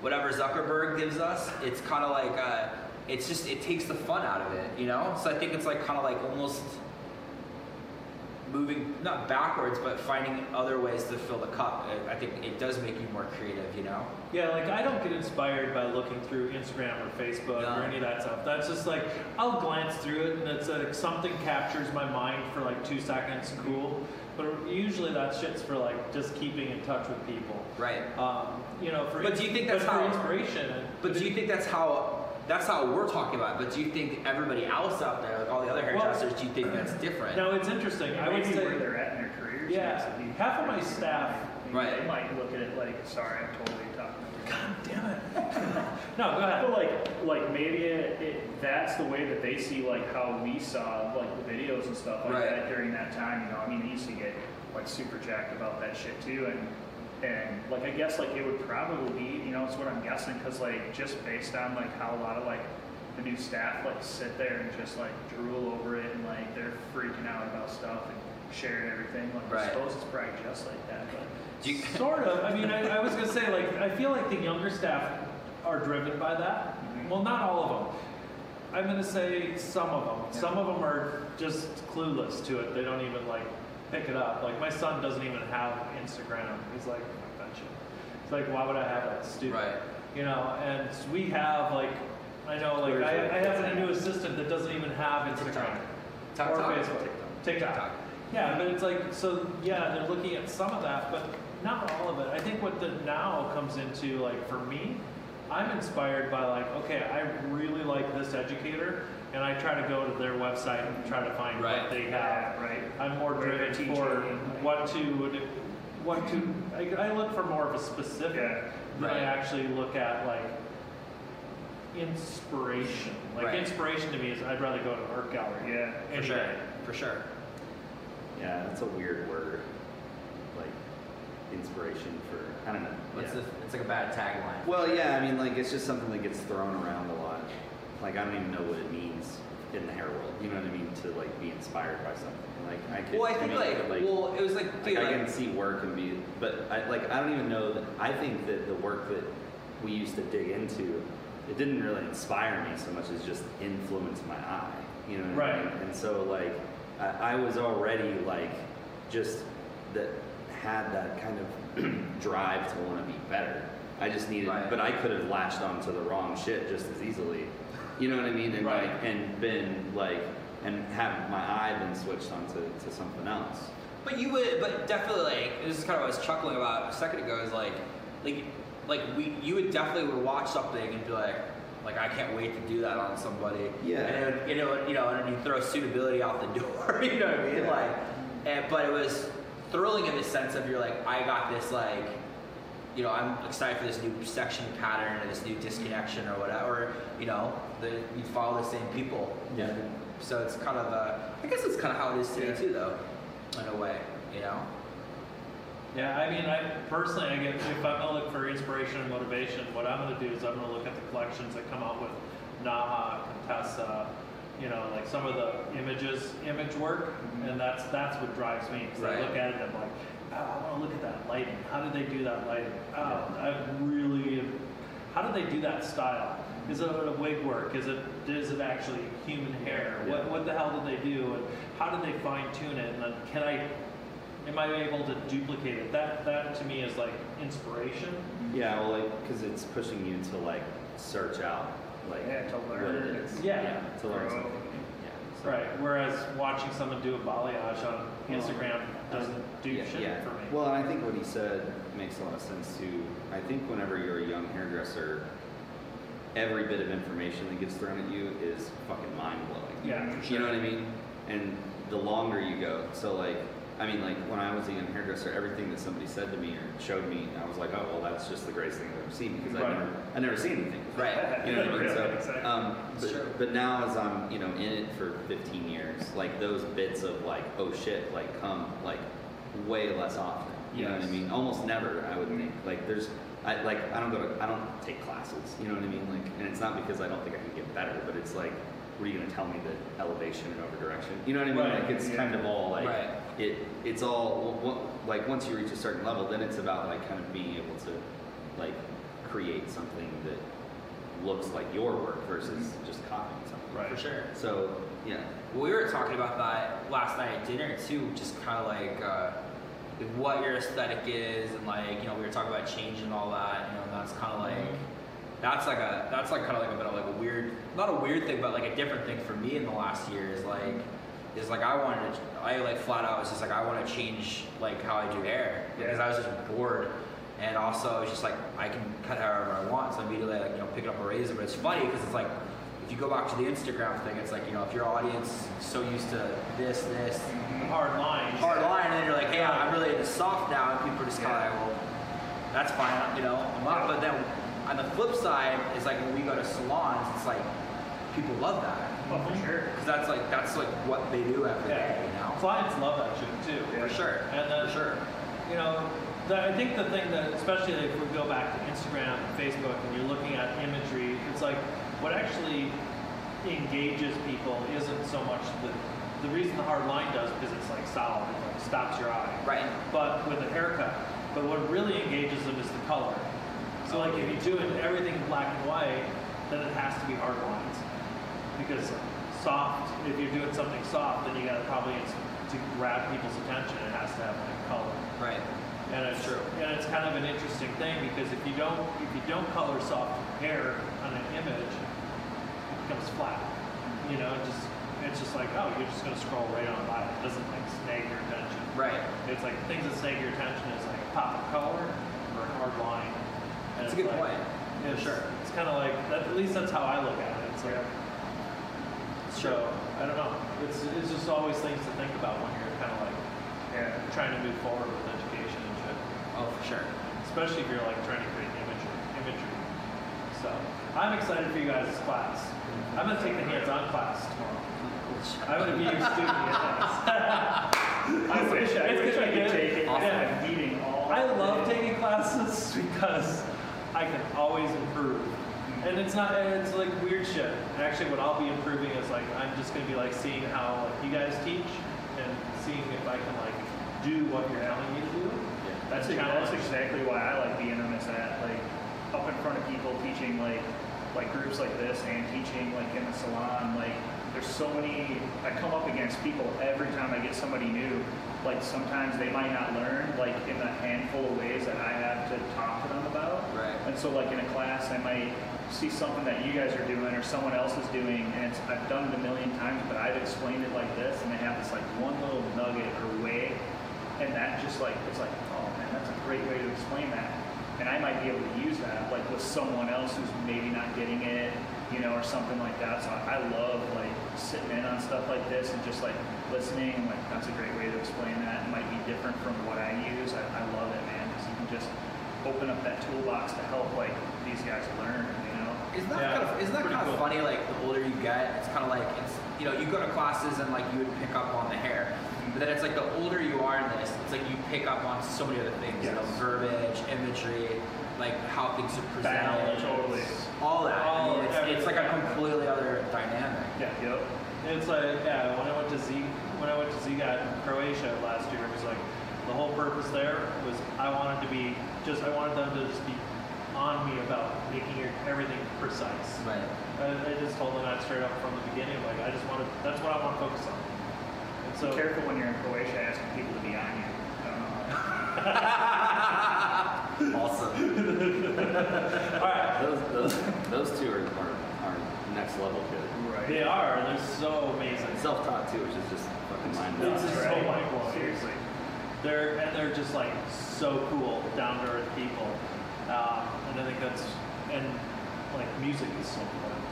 Speaker 2: Whatever Zuckerberg gives us, it's kind of like, uh, it's just, it takes the fun out of it, you know? So I think it's like kind of like almost moving, not backwards, but finding other ways to fill the cup. I I think it does make you more creative, you know?
Speaker 1: Yeah, like I don't get inspired by looking through Instagram or Facebook
Speaker 2: No.
Speaker 1: or any of that stuff. That's just like I'll glance through it and it's like something captures my mind for like two seconds, cool. But usually that shit's for like just keeping in touch with people.
Speaker 2: Right.
Speaker 1: Um, you know, for
Speaker 2: But do you think that's how-
Speaker 1: inspiration?
Speaker 2: But do you think that's how that's how we're talking about? it, But do you think everybody else out there, like all the other hairdressers, do you think that's different?
Speaker 1: No, it's interesting. I would
Speaker 4: Maybe
Speaker 1: say
Speaker 4: where they're at in their careers.
Speaker 1: Yeah,
Speaker 4: makes it be-
Speaker 1: half of my staff-
Speaker 2: Right.
Speaker 4: They might look at it like, sorry, I'm totally talking.
Speaker 1: God damn it. no, go ahead.
Speaker 4: But like, like maybe it, it, that's the way that they see like how we saw like the videos and stuff like
Speaker 2: Right.
Speaker 4: that during that time. You know, I mean, they used to get like super jacked about that shit too, and and like I guess like it would probably be, you know, it's what I'm guessing, because like just based on like how a lot of like the new staff like sit there and just like drool over it and like they're freaking out about stuff and sharing everything. Like
Speaker 2: Right.
Speaker 4: I suppose it's probably just like that, but.
Speaker 2: You, [laughs]
Speaker 1: Sort of. I mean, I, I was gonna say like I feel like the younger staff are driven by that.
Speaker 4: Mhm.
Speaker 1: Well, not all of them. I'm gonna say some of them.
Speaker 4: Yeah.
Speaker 1: Some of them are just clueless to it. They don't even like pick it up. Like my son doesn't even have Instagram. He's like, "Fuck that shit." It's like, why would I have that? Stupid.
Speaker 2: Right.
Speaker 1: You know, and we have like, I know like I, I have a new assistant that doesn't even have Instagram
Speaker 2: TikTok.
Speaker 1: or
Speaker 2: TikTok.
Speaker 1: Facebook. TikTok.
Speaker 2: TikTok.
Speaker 1: Yeah, but it's like so. Yeah, they're looking at some of that, but not all of it. I think what the now comes into like for me, I'm inspired by like, okay, I really like this educator, and I try to go to their website and try to find
Speaker 2: Right.
Speaker 1: what they have.
Speaker 4: Yeah, right.
Speaker 1: I'm more
Speaker 4: Where
Speaker 1: driven for what to, what to. I, I look for more of a specific
Speaker 4: Yeah.
Speaker 1: than I actually look at like inspiration. Like
Speaker 2: Right.
Speaker 1: inspiration to me is I'd rather go to an art gallery.
Speaker 4: Yeah.
Speaker 2: For
Speaker 1: any
Speaker 2: sure.
Speaker 1: day.
Speaker 2: For sure.
Speaker 3: Yeah, that's a weird word. Like inspiration for I don't know.
Speaker 2: What's
Speaker 3: yeah.
Speaker 2: the, it's like a bad tagline.
Speaker 3: Well, yeah, I mean, like it's just something that gets thrown around a lot. Like I don't even know what it means in the hair world. You know what I mean? To like be inspired by something. Like I could.
Speaker 2: Well, I think
Speaker 3: mean,
Speaker 2: like,
Speaker 3: like
Speaker 2: well, it was like,
Speaker 3: like,
Speaker 2: dude,
Speaker 3: I
Speaker 2: like,
Speaker 3: can see work and be, but I like I don't even know that. I think that the work that we used to dig into, it didn't really inspire me so much as just influence my eye. You know what I
Speaker 1: Right.
Speaker 3: mean? And so like I, I was already like just that had that kind of [clears throat] drive to want to be better. I just needed,
Speaker 2: Right.
Speaker 3: but I could have latched onto the wrong shit just as easily. You know what I mean? And
Speaker 1: Right.
Speaker 3: like and been like and have my eye been switched onto to something else.
Speaker 2: But you would, but definitely like this is kind of what I was chuckling about a second ago. Is like, like, like we, you would definitely would watch something and be like, like I can't wait to do that on somebody.
Speaker 3: Yeah.
Speaker 2: And it would, you know, you know, and you throw suitability out the [laughs] door. You know what I mean?
Speaker 3: Yeah.
Speaker 2: Like, and, but it was thrilling in the sense of you're like, I got this like. You know, I'm excited for this new section pattern or this new disconnection or whatever. You know, the, you follow the same people.
Speaker 3: Yeah.
Speaker 2: So it's kind of, uh, I guess it's kind of how it is today
Speaker 4: Yeah.
Speaker 2: too, though, in a way. You know.
Speaker 1: Yeah, I mean, I personally, I get if I'm gonna look for inspiration and motivation, what I'm gonna do is I'm gonna look at the collections that come out with Naha, Contessa, you know, like some of the images, image work, mm-hmm. and that's that's what drives me. Because I look at it and I'm like, oh, I want to look at that lighting. How did they do that lighting? Oh, I really, how did they do that style? Mm-hmm. Is it a wig work? Is it is it actually human hair? What
Speaker 3: Yeah.
Speaker 1: what the hell did they do? And how did they fine tune it? And then can I am I able to duplicate it? That that to me is like inspiration.
Speaker 3: Yeah, well, like because it's pushing you to like search out like
Speaker 4: Yeah, to learn.
Speaker 3: what it is.
Speaker 1: Yeah.
Speaker 3: to learn
Speaker 4: Grow.
Speaker 3: something. Yeah. so-
Speaker 1: Right. Whereas watching someone do a balayage on Instagram doesn't do
Speaker 3: yeah,
Speaker 1: shit
Speaker 3: yeah.
Speaker 1: for me.
Speaker 3: Well, and I think what he said makes a lot of sense too. I think whenever you're a young hairdresser, every bit of information that gets thrown at you is fucking mind blowing.
Speaker 1: yeah, for
Speaker 3: You know what I mean? And the longer you go, so like I mean, like when I was a young hairdresser, everything that somebody said to me or showed me, I was like, oh, well, that's just the greatest thing I've ever seen because I
Speaker 4: Right.
Speaker 3: never, I never seen anything. before.
Speaker 2: Right.
Speaker 3: You know what I mean? [laughs]
Speaker 4: Yeah,
Speaker 3: So,
Speaker 4: exactly.
Speaker 3: um, but, but now as I'm, you know, in it for 15 years, like those bits of like, oh shit, like come like way less often. You know what I mean? Almost never, I would think. Like there's, I like, I don't go to, I don't take classes. You know what I mean? Like, and it's not because I don't think I can get better, but it's like, what are you going to tell me that elevation and over direction? You know what I mean?
Speaker 4: Right,
Speaker 3: Like it's
Speaker 4: yeah.
Speaker 3: kind of all like,
Speaker 2: Right.
Speaker 3: It, it's all w- w- like once you reach a certain level, then it's about like kind of being able to like create something that looks like your work versus just copying something.
Speaker 4: Right.
Speaker 2: For sure.
Speaker 3: So yeah,
Speaker 2: Well, we were talking about that last night at dinner too, just kind of like uh, what your aesthetic is, and like you know we were talking about change and all that. You know, and that's kind of like that's like a that's like kind of like a bit of like a weird, not a weird thing, but like a different thing for me in the last year is like is like I wanted to, I like flat out was just like I want to change like how I do hair because
Speaker 4: Yeah.
Speaker 2: I was just bored. And also, it's just like I can cut however I want, so immediately, like you know, picking up a razor. But it's funny because it's like if you go back to the Instagram thing, it's like you know, if your audience is so used to this, this, mm-hmm.
Speaker 1: Hard line,
Speaker 2: hard line, and then you're like, hey, I'm really into soft now, and people are just kind of like, well, that's fine, you know. I'm not. But then on the flip side is like when we go to salons, it's like people love that
Speaker 4: Oh, for mm-hmm. sure.
Speaker 2: because that's like that's like what they do every
Speaker 1: Yeah.
Speaker 2: day, you know.
Speaker 1: Clients love that shit too.
Speaker 4: Yeah.
Speaker 2: For sure.
Speaker 1: And then,
Speaker 2: for sure.
Speaker 1: you know, the, I think the thing that, especially if we go back to Instagram and Facebook and you're looking at imagery, it's like what actually engages people isn't so much the, the reason the hard line does because it's like solid, it like stops your eye.
Speaker 2: Right.
Speaker 1: But with a haircut, but what really engages them is the color. So like if you do it everything in black and white, then it has to be hard lines. Because soft, if you're doing something soft, then you gotta probably, it's, to grab people's attention, it has to have like color.
Speaker 2: Right.
Speaker 1: And it's
Speaker 2: True.
Speaker 1: And it's kind of an interesting thing because if you don't if you don't color soft hair on an image, it becomes flat. You know, it just it's just like oh you're just gonna scroll right on by it. It doesn't like snag your attention.
Speaker 2: Right.
Speaker 1: It's like things that snag your attention is like a pop of color or a hard line. And
Speaker 2: That's a good
Speaker 1: like-
Speaker 2: point.
Speaker 1: Yeah,
Speaker 2: sure.
Speaker 1: It's kind of like that, at least that's how I look at it. It's like so I don't know. It's it's just always things to think about when you're kind of like
Speaker 4: Yeah.
Speaker 1: trying to move forward with education and shit
Speaker 2: Oh, for sure.
Speaker 1: especially if you're like trying to create imagery. imagery. So I'm excited for you guys' class. I'm gonna take the hands-on class tomorrow. I'm gonna be your student. [laughs]
Speaker 4: I wish I
Speaker 1: It's
Speaker 4: wish I could take it.
Speaker 2: Awesome.
Speaker 4: Yeah, I'm eating all.
Speaker 1: I love
Speaker 4: day.
Speaker 1: taking classes [laughs] because I can always improve. And it's not, and it's like weird shit. Actually, what I'll be improving is like, I'm just gonna be like seeing how like, you guys teach and seeing if I can like do what you're telling me to do.
Speaker 4: That's,
Speaker 1: And
Speaker 4: that's exactly why I like being them is that like up in front of people teaching like like groups like this and teaching like in the salon like there's so many I come up against people every time I get somebody new like sometimes they might not learn like in the handful of ways that I have to talk to them about
Speaker 2: Right.
Speaker 4: And so like in a class I might see something that you guys are doing or someone else is doing and I've done it a million times but I've explained it like this and they have this like one little nugget or way and that just like it's like oh man that's a great way to explain that. And i might be able to use that like with someone else who's maybe not getting it you know or something like that. So i, I love like sitting in on stuff like this and just like listening like that's a great way to explain that. It might be different from what i use. I, I love it man because you can just open up that toolbox to help like these guys learn you know
Speaker 2: Isn't that
Speaker 1: Yeah,
Speaker 2: kind of isn't that kind of funny? Like the older you get, it's kind of like it's you know you go to classes and like you would pick up on the hair, but then it's like the older you are in this, it's like you pick up on so many other things, you know, verbiage, imagery, like how things are presented,
Speaker 4: totally.
Speaker 2: all that. I mean, it's, it's like a completely other dynamic.
Speaker 4: yeah yep
Speaker 1: It's like yeah, when I went to Z when I went to Zigat in Croatia last year, it was like the whole purpose there was I wanted to be just I wanted them to just be on me about making everything precise.
Speaker 2: Right.
Speaker 1: I, I just told them that straight up from the beginning. Like I just want to that's what I want to focus on. And so
Speaker 4: be careful when you're in croatia asking people to be on you i don't know
Speaker 2: awesome. [laughs]
Speaker 1: all right,
Speaker 3: those those those two are, are, are next level good.
Speaker 4: right
Speaker 1: they are they're so amazing.
Speaker 3: Self taught too, which is just fucking mind
Speaker 1: It's
Speaker 3: blowing.
Speaker 1: just so mind-blowing.
Speaker 4: seriously
Speaker 1: They're and they're just like so cool, down to earth people, um, and I think that's and like music is so important,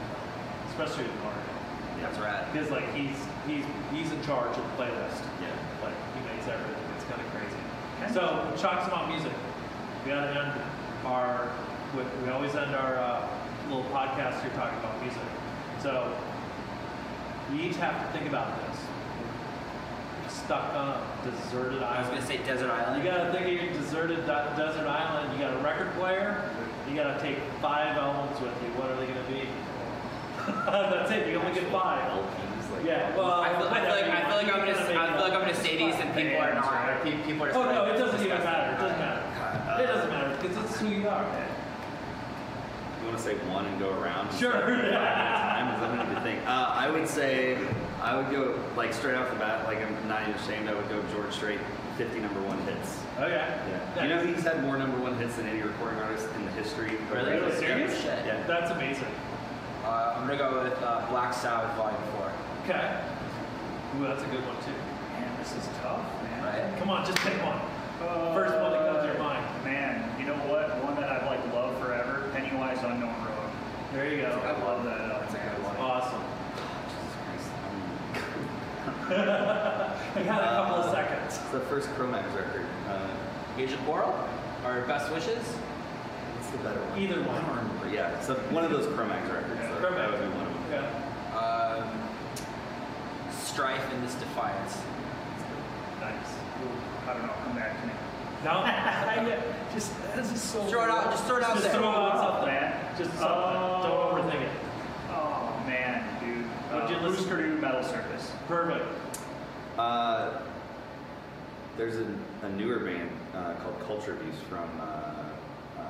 Speaker 1: especially with Mark,
Speaker 2: That's rad.
Speaker 1: because like he's he's he's in charge of the playlist.
Speaker 3: Yeah.
Speaker 1: Like he makes everything. It's kind of crazy. So, talk about music. We gotta end our. We always end our uh, little podcast here talking about music. So, we each have to think about this. Stuck on a deserted
Speaker 2: I was gonna say desert island.
Speaker 1: You gotta think of your deserted de- desert island. You got a record player. You gotta take five albums with you. What are they gonna be? [laughs] That's it. You only get five.
Speaker 3: LPs, like,
Speaker 1: Yeah. Well,
Speaker 2: I feel, I feel like I feel like I'm gonna
Speaker 1: You
Speaker 2: I feel like I'm gonna say these and people are
Speaker 4: Bands,
Speaker 2: not.
Speaker 4: right?
Speaker 2: pe- People are.
Speaker 1: it. Oh no, it doesn't even matter. It doesn't matter.
Speaker 3: Uh,
Speaker 1: It doesn't matter because it's who you are.
Speaker 3: You want to say one and go around?
Speaker 1: Sure.
Speaker 3: Time is limited to think. Uh, I would say I would go like straight off the bat. Like I'm not even ashamed. I would go George Strait, 50 number one hits.
Speaker 1: Okay.
Speaker 3: Yeah. You know he's had more number one hits than any recording artist in the history. of
Speaker 2: Really?
Speaker 3: radio.
Speaker 1: Serious?
Speaker 3: Yeah. Yeah.
Speaker 1: That's amazing.
Speaker 2: Uh, I'm gonna go with uh, Black Sabbath Volume Four.
Speaker 1: Okay. Ooh, that's a good one too.
Speaker 4: Man, this is tough, man.
Speaker 2: Right.
Speaker 1: Come on, just pick one. First one that comes to your mind.
Speaker 4: Man, you know what? One that I've like loved forever, Pennywise Unknown Road.
Speaker 1: There you go.
Speaker 4: I love that album.
Speaker 2: That's a good one.
Speaker 1: Awesome.
Speaker 3: Jesus Christ.
Speaker 1: You had a couple of
Speaker 3: Uh,
Speaker 1: seconds.
Speaker 3: It's the first Cro-Mags record. Uh,
Speaker 2: Age of Quarrel or Best Wishes.
Speaker 3: what's the better one?
Speaker 1: Either
Speaker 3: I
Speaker 1: one.
Speaker 3: don't remember. Yeah, so one of those Cro-Mags records.
Speaker 4: Yeah,
Speaker 3: though. That would be one of them.
Speaker 1: Yeah.
Speaker 2: Um, Strife In This Defiance.
Speaker 1: Nice.
Speaker 4: I don't know. Come back to me.
Speaker 1: No, [laughs] I, just this is so.
Speaker 2: Throw it out. Just throw it out
Speaker 1: Just
Speaker 2: there.
Speaker 1: throw out something. Just something.
Speaker 4: Oh.
Speaker 1: Don't overthink it.
Speaker 4: Man, dude.
Speaker 1: You
Speaker 4: Uh, Bruce
Speaker 1: listen-
Speaker 4: Purdue Metal Circus.
Speaker 1: Perfect.
Speaker 3: Uh, there's a, a newer band uh, called Culture Abuse from uh, uh,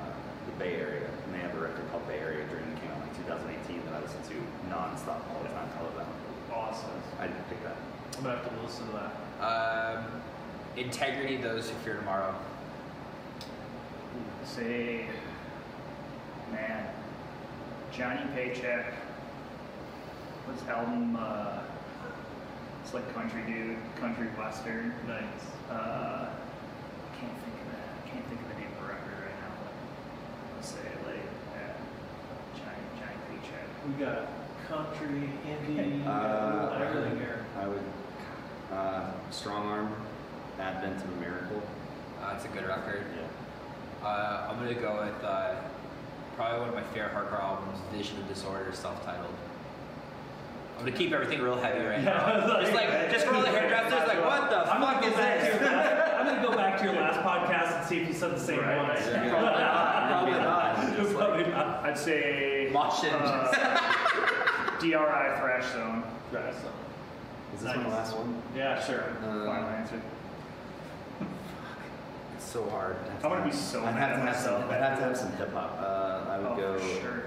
Speaker 3: the Bay Area, and they have a record called Bay Area Dream that came out in like 2018 that I listen to nonstop all the time. I love that one.
Speaker 1: Awesome.
Speaker 3: I picked that.
Speaker 1: I'm gonna have to listen to that.
Speaker 2: Um, Integrity. Those Who Fear Tomorrow.
Speaker 4: Say, man, Johnny Paycheck. What's his album? Uh, it's like country dude, country western.
Speaker 1: Nice.
Speaker 4: Uh, can't think of that. Can't think of the name of the record right now. But let's say like uh, Johnny Johnny Paycheck.
Speaker 1: We got country, indie,
Speaker 3: Uh,
Speaker 1: everything here.
Speaker 3: I would uh, Strong Arm, Advent of a Miracle.
Speaker 2: Uh, it's a good record.
Speaker 3: Yeah.
Speaker 2: Uh, I'm gonna go with uh, probably one of my favorite hardcore albums, Vision of Disorder, self-titled. I'm gonna keep everything real heavy right
Speaker 1: Yeah, I
Speaker 2: now. just
Speaker 1: like-
Speaker 2: like, just for all the hairdressers, like, what the
Speaker 1: I'm
Speaker 2: fuck
Speaker 1: gonna,
Speaker 2: is
Speaker 1: go back to your
Speaker 2: this?
Speaker 1: last, [laughs] I'm gonna go back to your last podcast and see if you said the same
Speaker 4: Right.
Speaker 1: ones. [laughs]
Speaker 2: Probably not. Probably not. [laughs]
Speaker 1: Probably not.
Speaker 4: I'd say
Speaker 2: Mosh it.
Speaker 4: uh, DRI Thrash Zone.
Speaker 1: Right, so-
Speaker 3: Is this my
Speaker 1: Nice.
Speaker 3: last one?
Speaker 1: Yeah, sure.
Speaker 3: Uh,
Speaker 4: Final answer. Fuck.
Speaker 2: It's so hard.
Speaker 4: I'm gonna be so
Speaker 3: I'd
Speaker 4: mad
Speaker 3: have to
Speaker 4: at
Speaker 3: have some.
Speaker 4: myself.
Speaker 3: I'd have to have some hip hop. Uh, I would
Speaker 4: Oh,
Speaker 3: go
Speaker 4: for sure.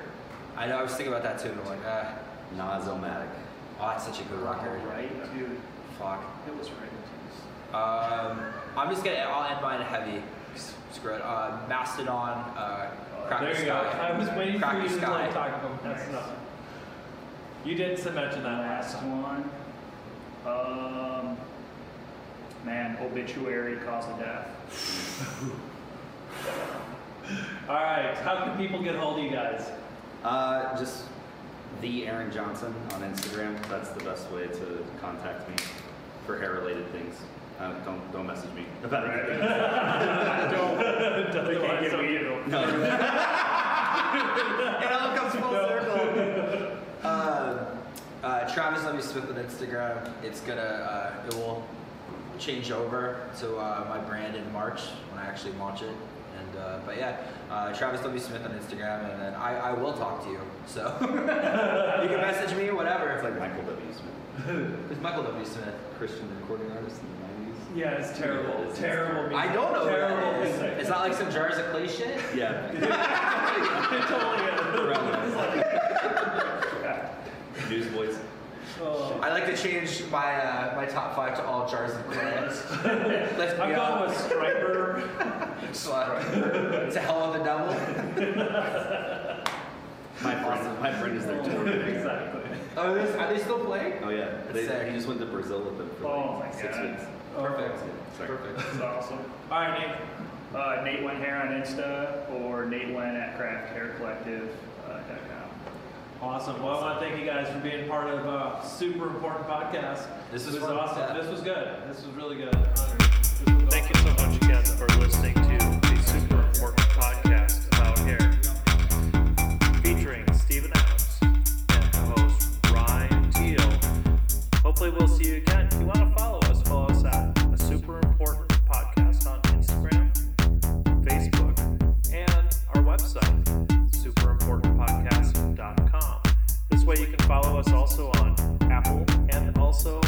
Speaker 2: I know. I was thinking about that too, and I'm like, ah,
Speaker 3: Nas-O-Matic.
Speaker 2: oh, that's such a good record.
Speaker 4: Right, dude.
Speaker 2: Fuck.
Speaker 4: It was right.
Speaker 2: Um, I'm just gonna. I'll end mine heavy. Screw it. Uh, Mastodon. Uh, Cracker
Speaker 1: There you go.
Speaker 2: Sky.
Speaker 1: I was waiting for
Speaker 2: Cracker
Speaker 1: you to
Speaker 2: Sky.
Speaker 1: like, talk about that's
Speaker 4: Nice.
Speaker 1: enough. You did not mention that last
Speaker 4: Last
Speaker 1: time.
Speaker 4: one. Um, man, obituary, cause of death. [laughs]
Speaker 1: All right, how can people get hold of you guys?
Speaker 3: Uh, just the Aaron Johnson on Instagram. That's the best way to contact me for hair related things. Uh, don't don't message me about anything.
Speaker 1: Doesn't
Speaker 4: They can't
Speaker 1: want
Speaker 4: get
Speaker 1: some-
Speaker 4: weed.
Speaker 3: No. [laughs]
Speaker 2: it all comes full circle. [laughs] Uh, uh, Travis W. Smith on Instagram. It's gonna. Uh, it will change over to uh, my brand in March when I actually launch it. And uh, but yeah, uh, Travis W. Smith on Instagram, and then I, I will talk to you. So [laughs] you can message me, whatever.
Speaker 3: It's like Michael W. Smith, [laughs]
Speaker 2: Who's Michael W. Smith?
Speaker 3: Christian recording artist in the '90s.
Speaker 1: Yeah, it's terrible.
Speaker 3: It's-
Speaker 1: terrible music.
Speaker 2: I don't know. who
Speaker 1: Terrible
Speaker 2: that is.
Speaker 1: music.
Speaker 2: It's not like some jars of clay shit.
Speaker 3: Yeah. [laughs]
Speaker 1: It totally is.
Speaker 3: Newsboys.
Speaker 1: Oh.
Speaker 2: I like to change my uh, my top five to all jars [laughs] [laughs] of clay. Let's
Speaker 1: I'm
Speaker 2: be
Speaker 1: going
Speaker 2: honest.
Speaker 1: with Stryper.
Speaker 2: Slut. to hell with the devil. [laughs]
Speaker 3: My friend, my friend is there too.
Speaker 1: exactly.
Speaker 2: Oh, is, are they still playing?
Speaker 3: Oh yeah, they,
Speaker 2: Sick.
Speaker 3: he just went to Brazil with them for like
Speaker 4: Oh my
Speaker 3: six
Speaker 4: God.
Speaker 3: weeks.
Speaker 2: Perfect.
Speaker 3: Sorry.
Speaker 2: Perfect.
Speaker 4: That's awesome.
Speaker 1: All right, Nate.
Speaker 4: Uh, Nate Went Hair on Insta or Nate Wen at Craft Hair Collective. Uh, dot com.
Speaker 1: Awesome. Well, I want to thank you guys for being part of a super important podcast.
Speaker 2: This is
Speaker 1: awesome. This was good. This was really good. Thank you so much again for listening to. us also on Apple and also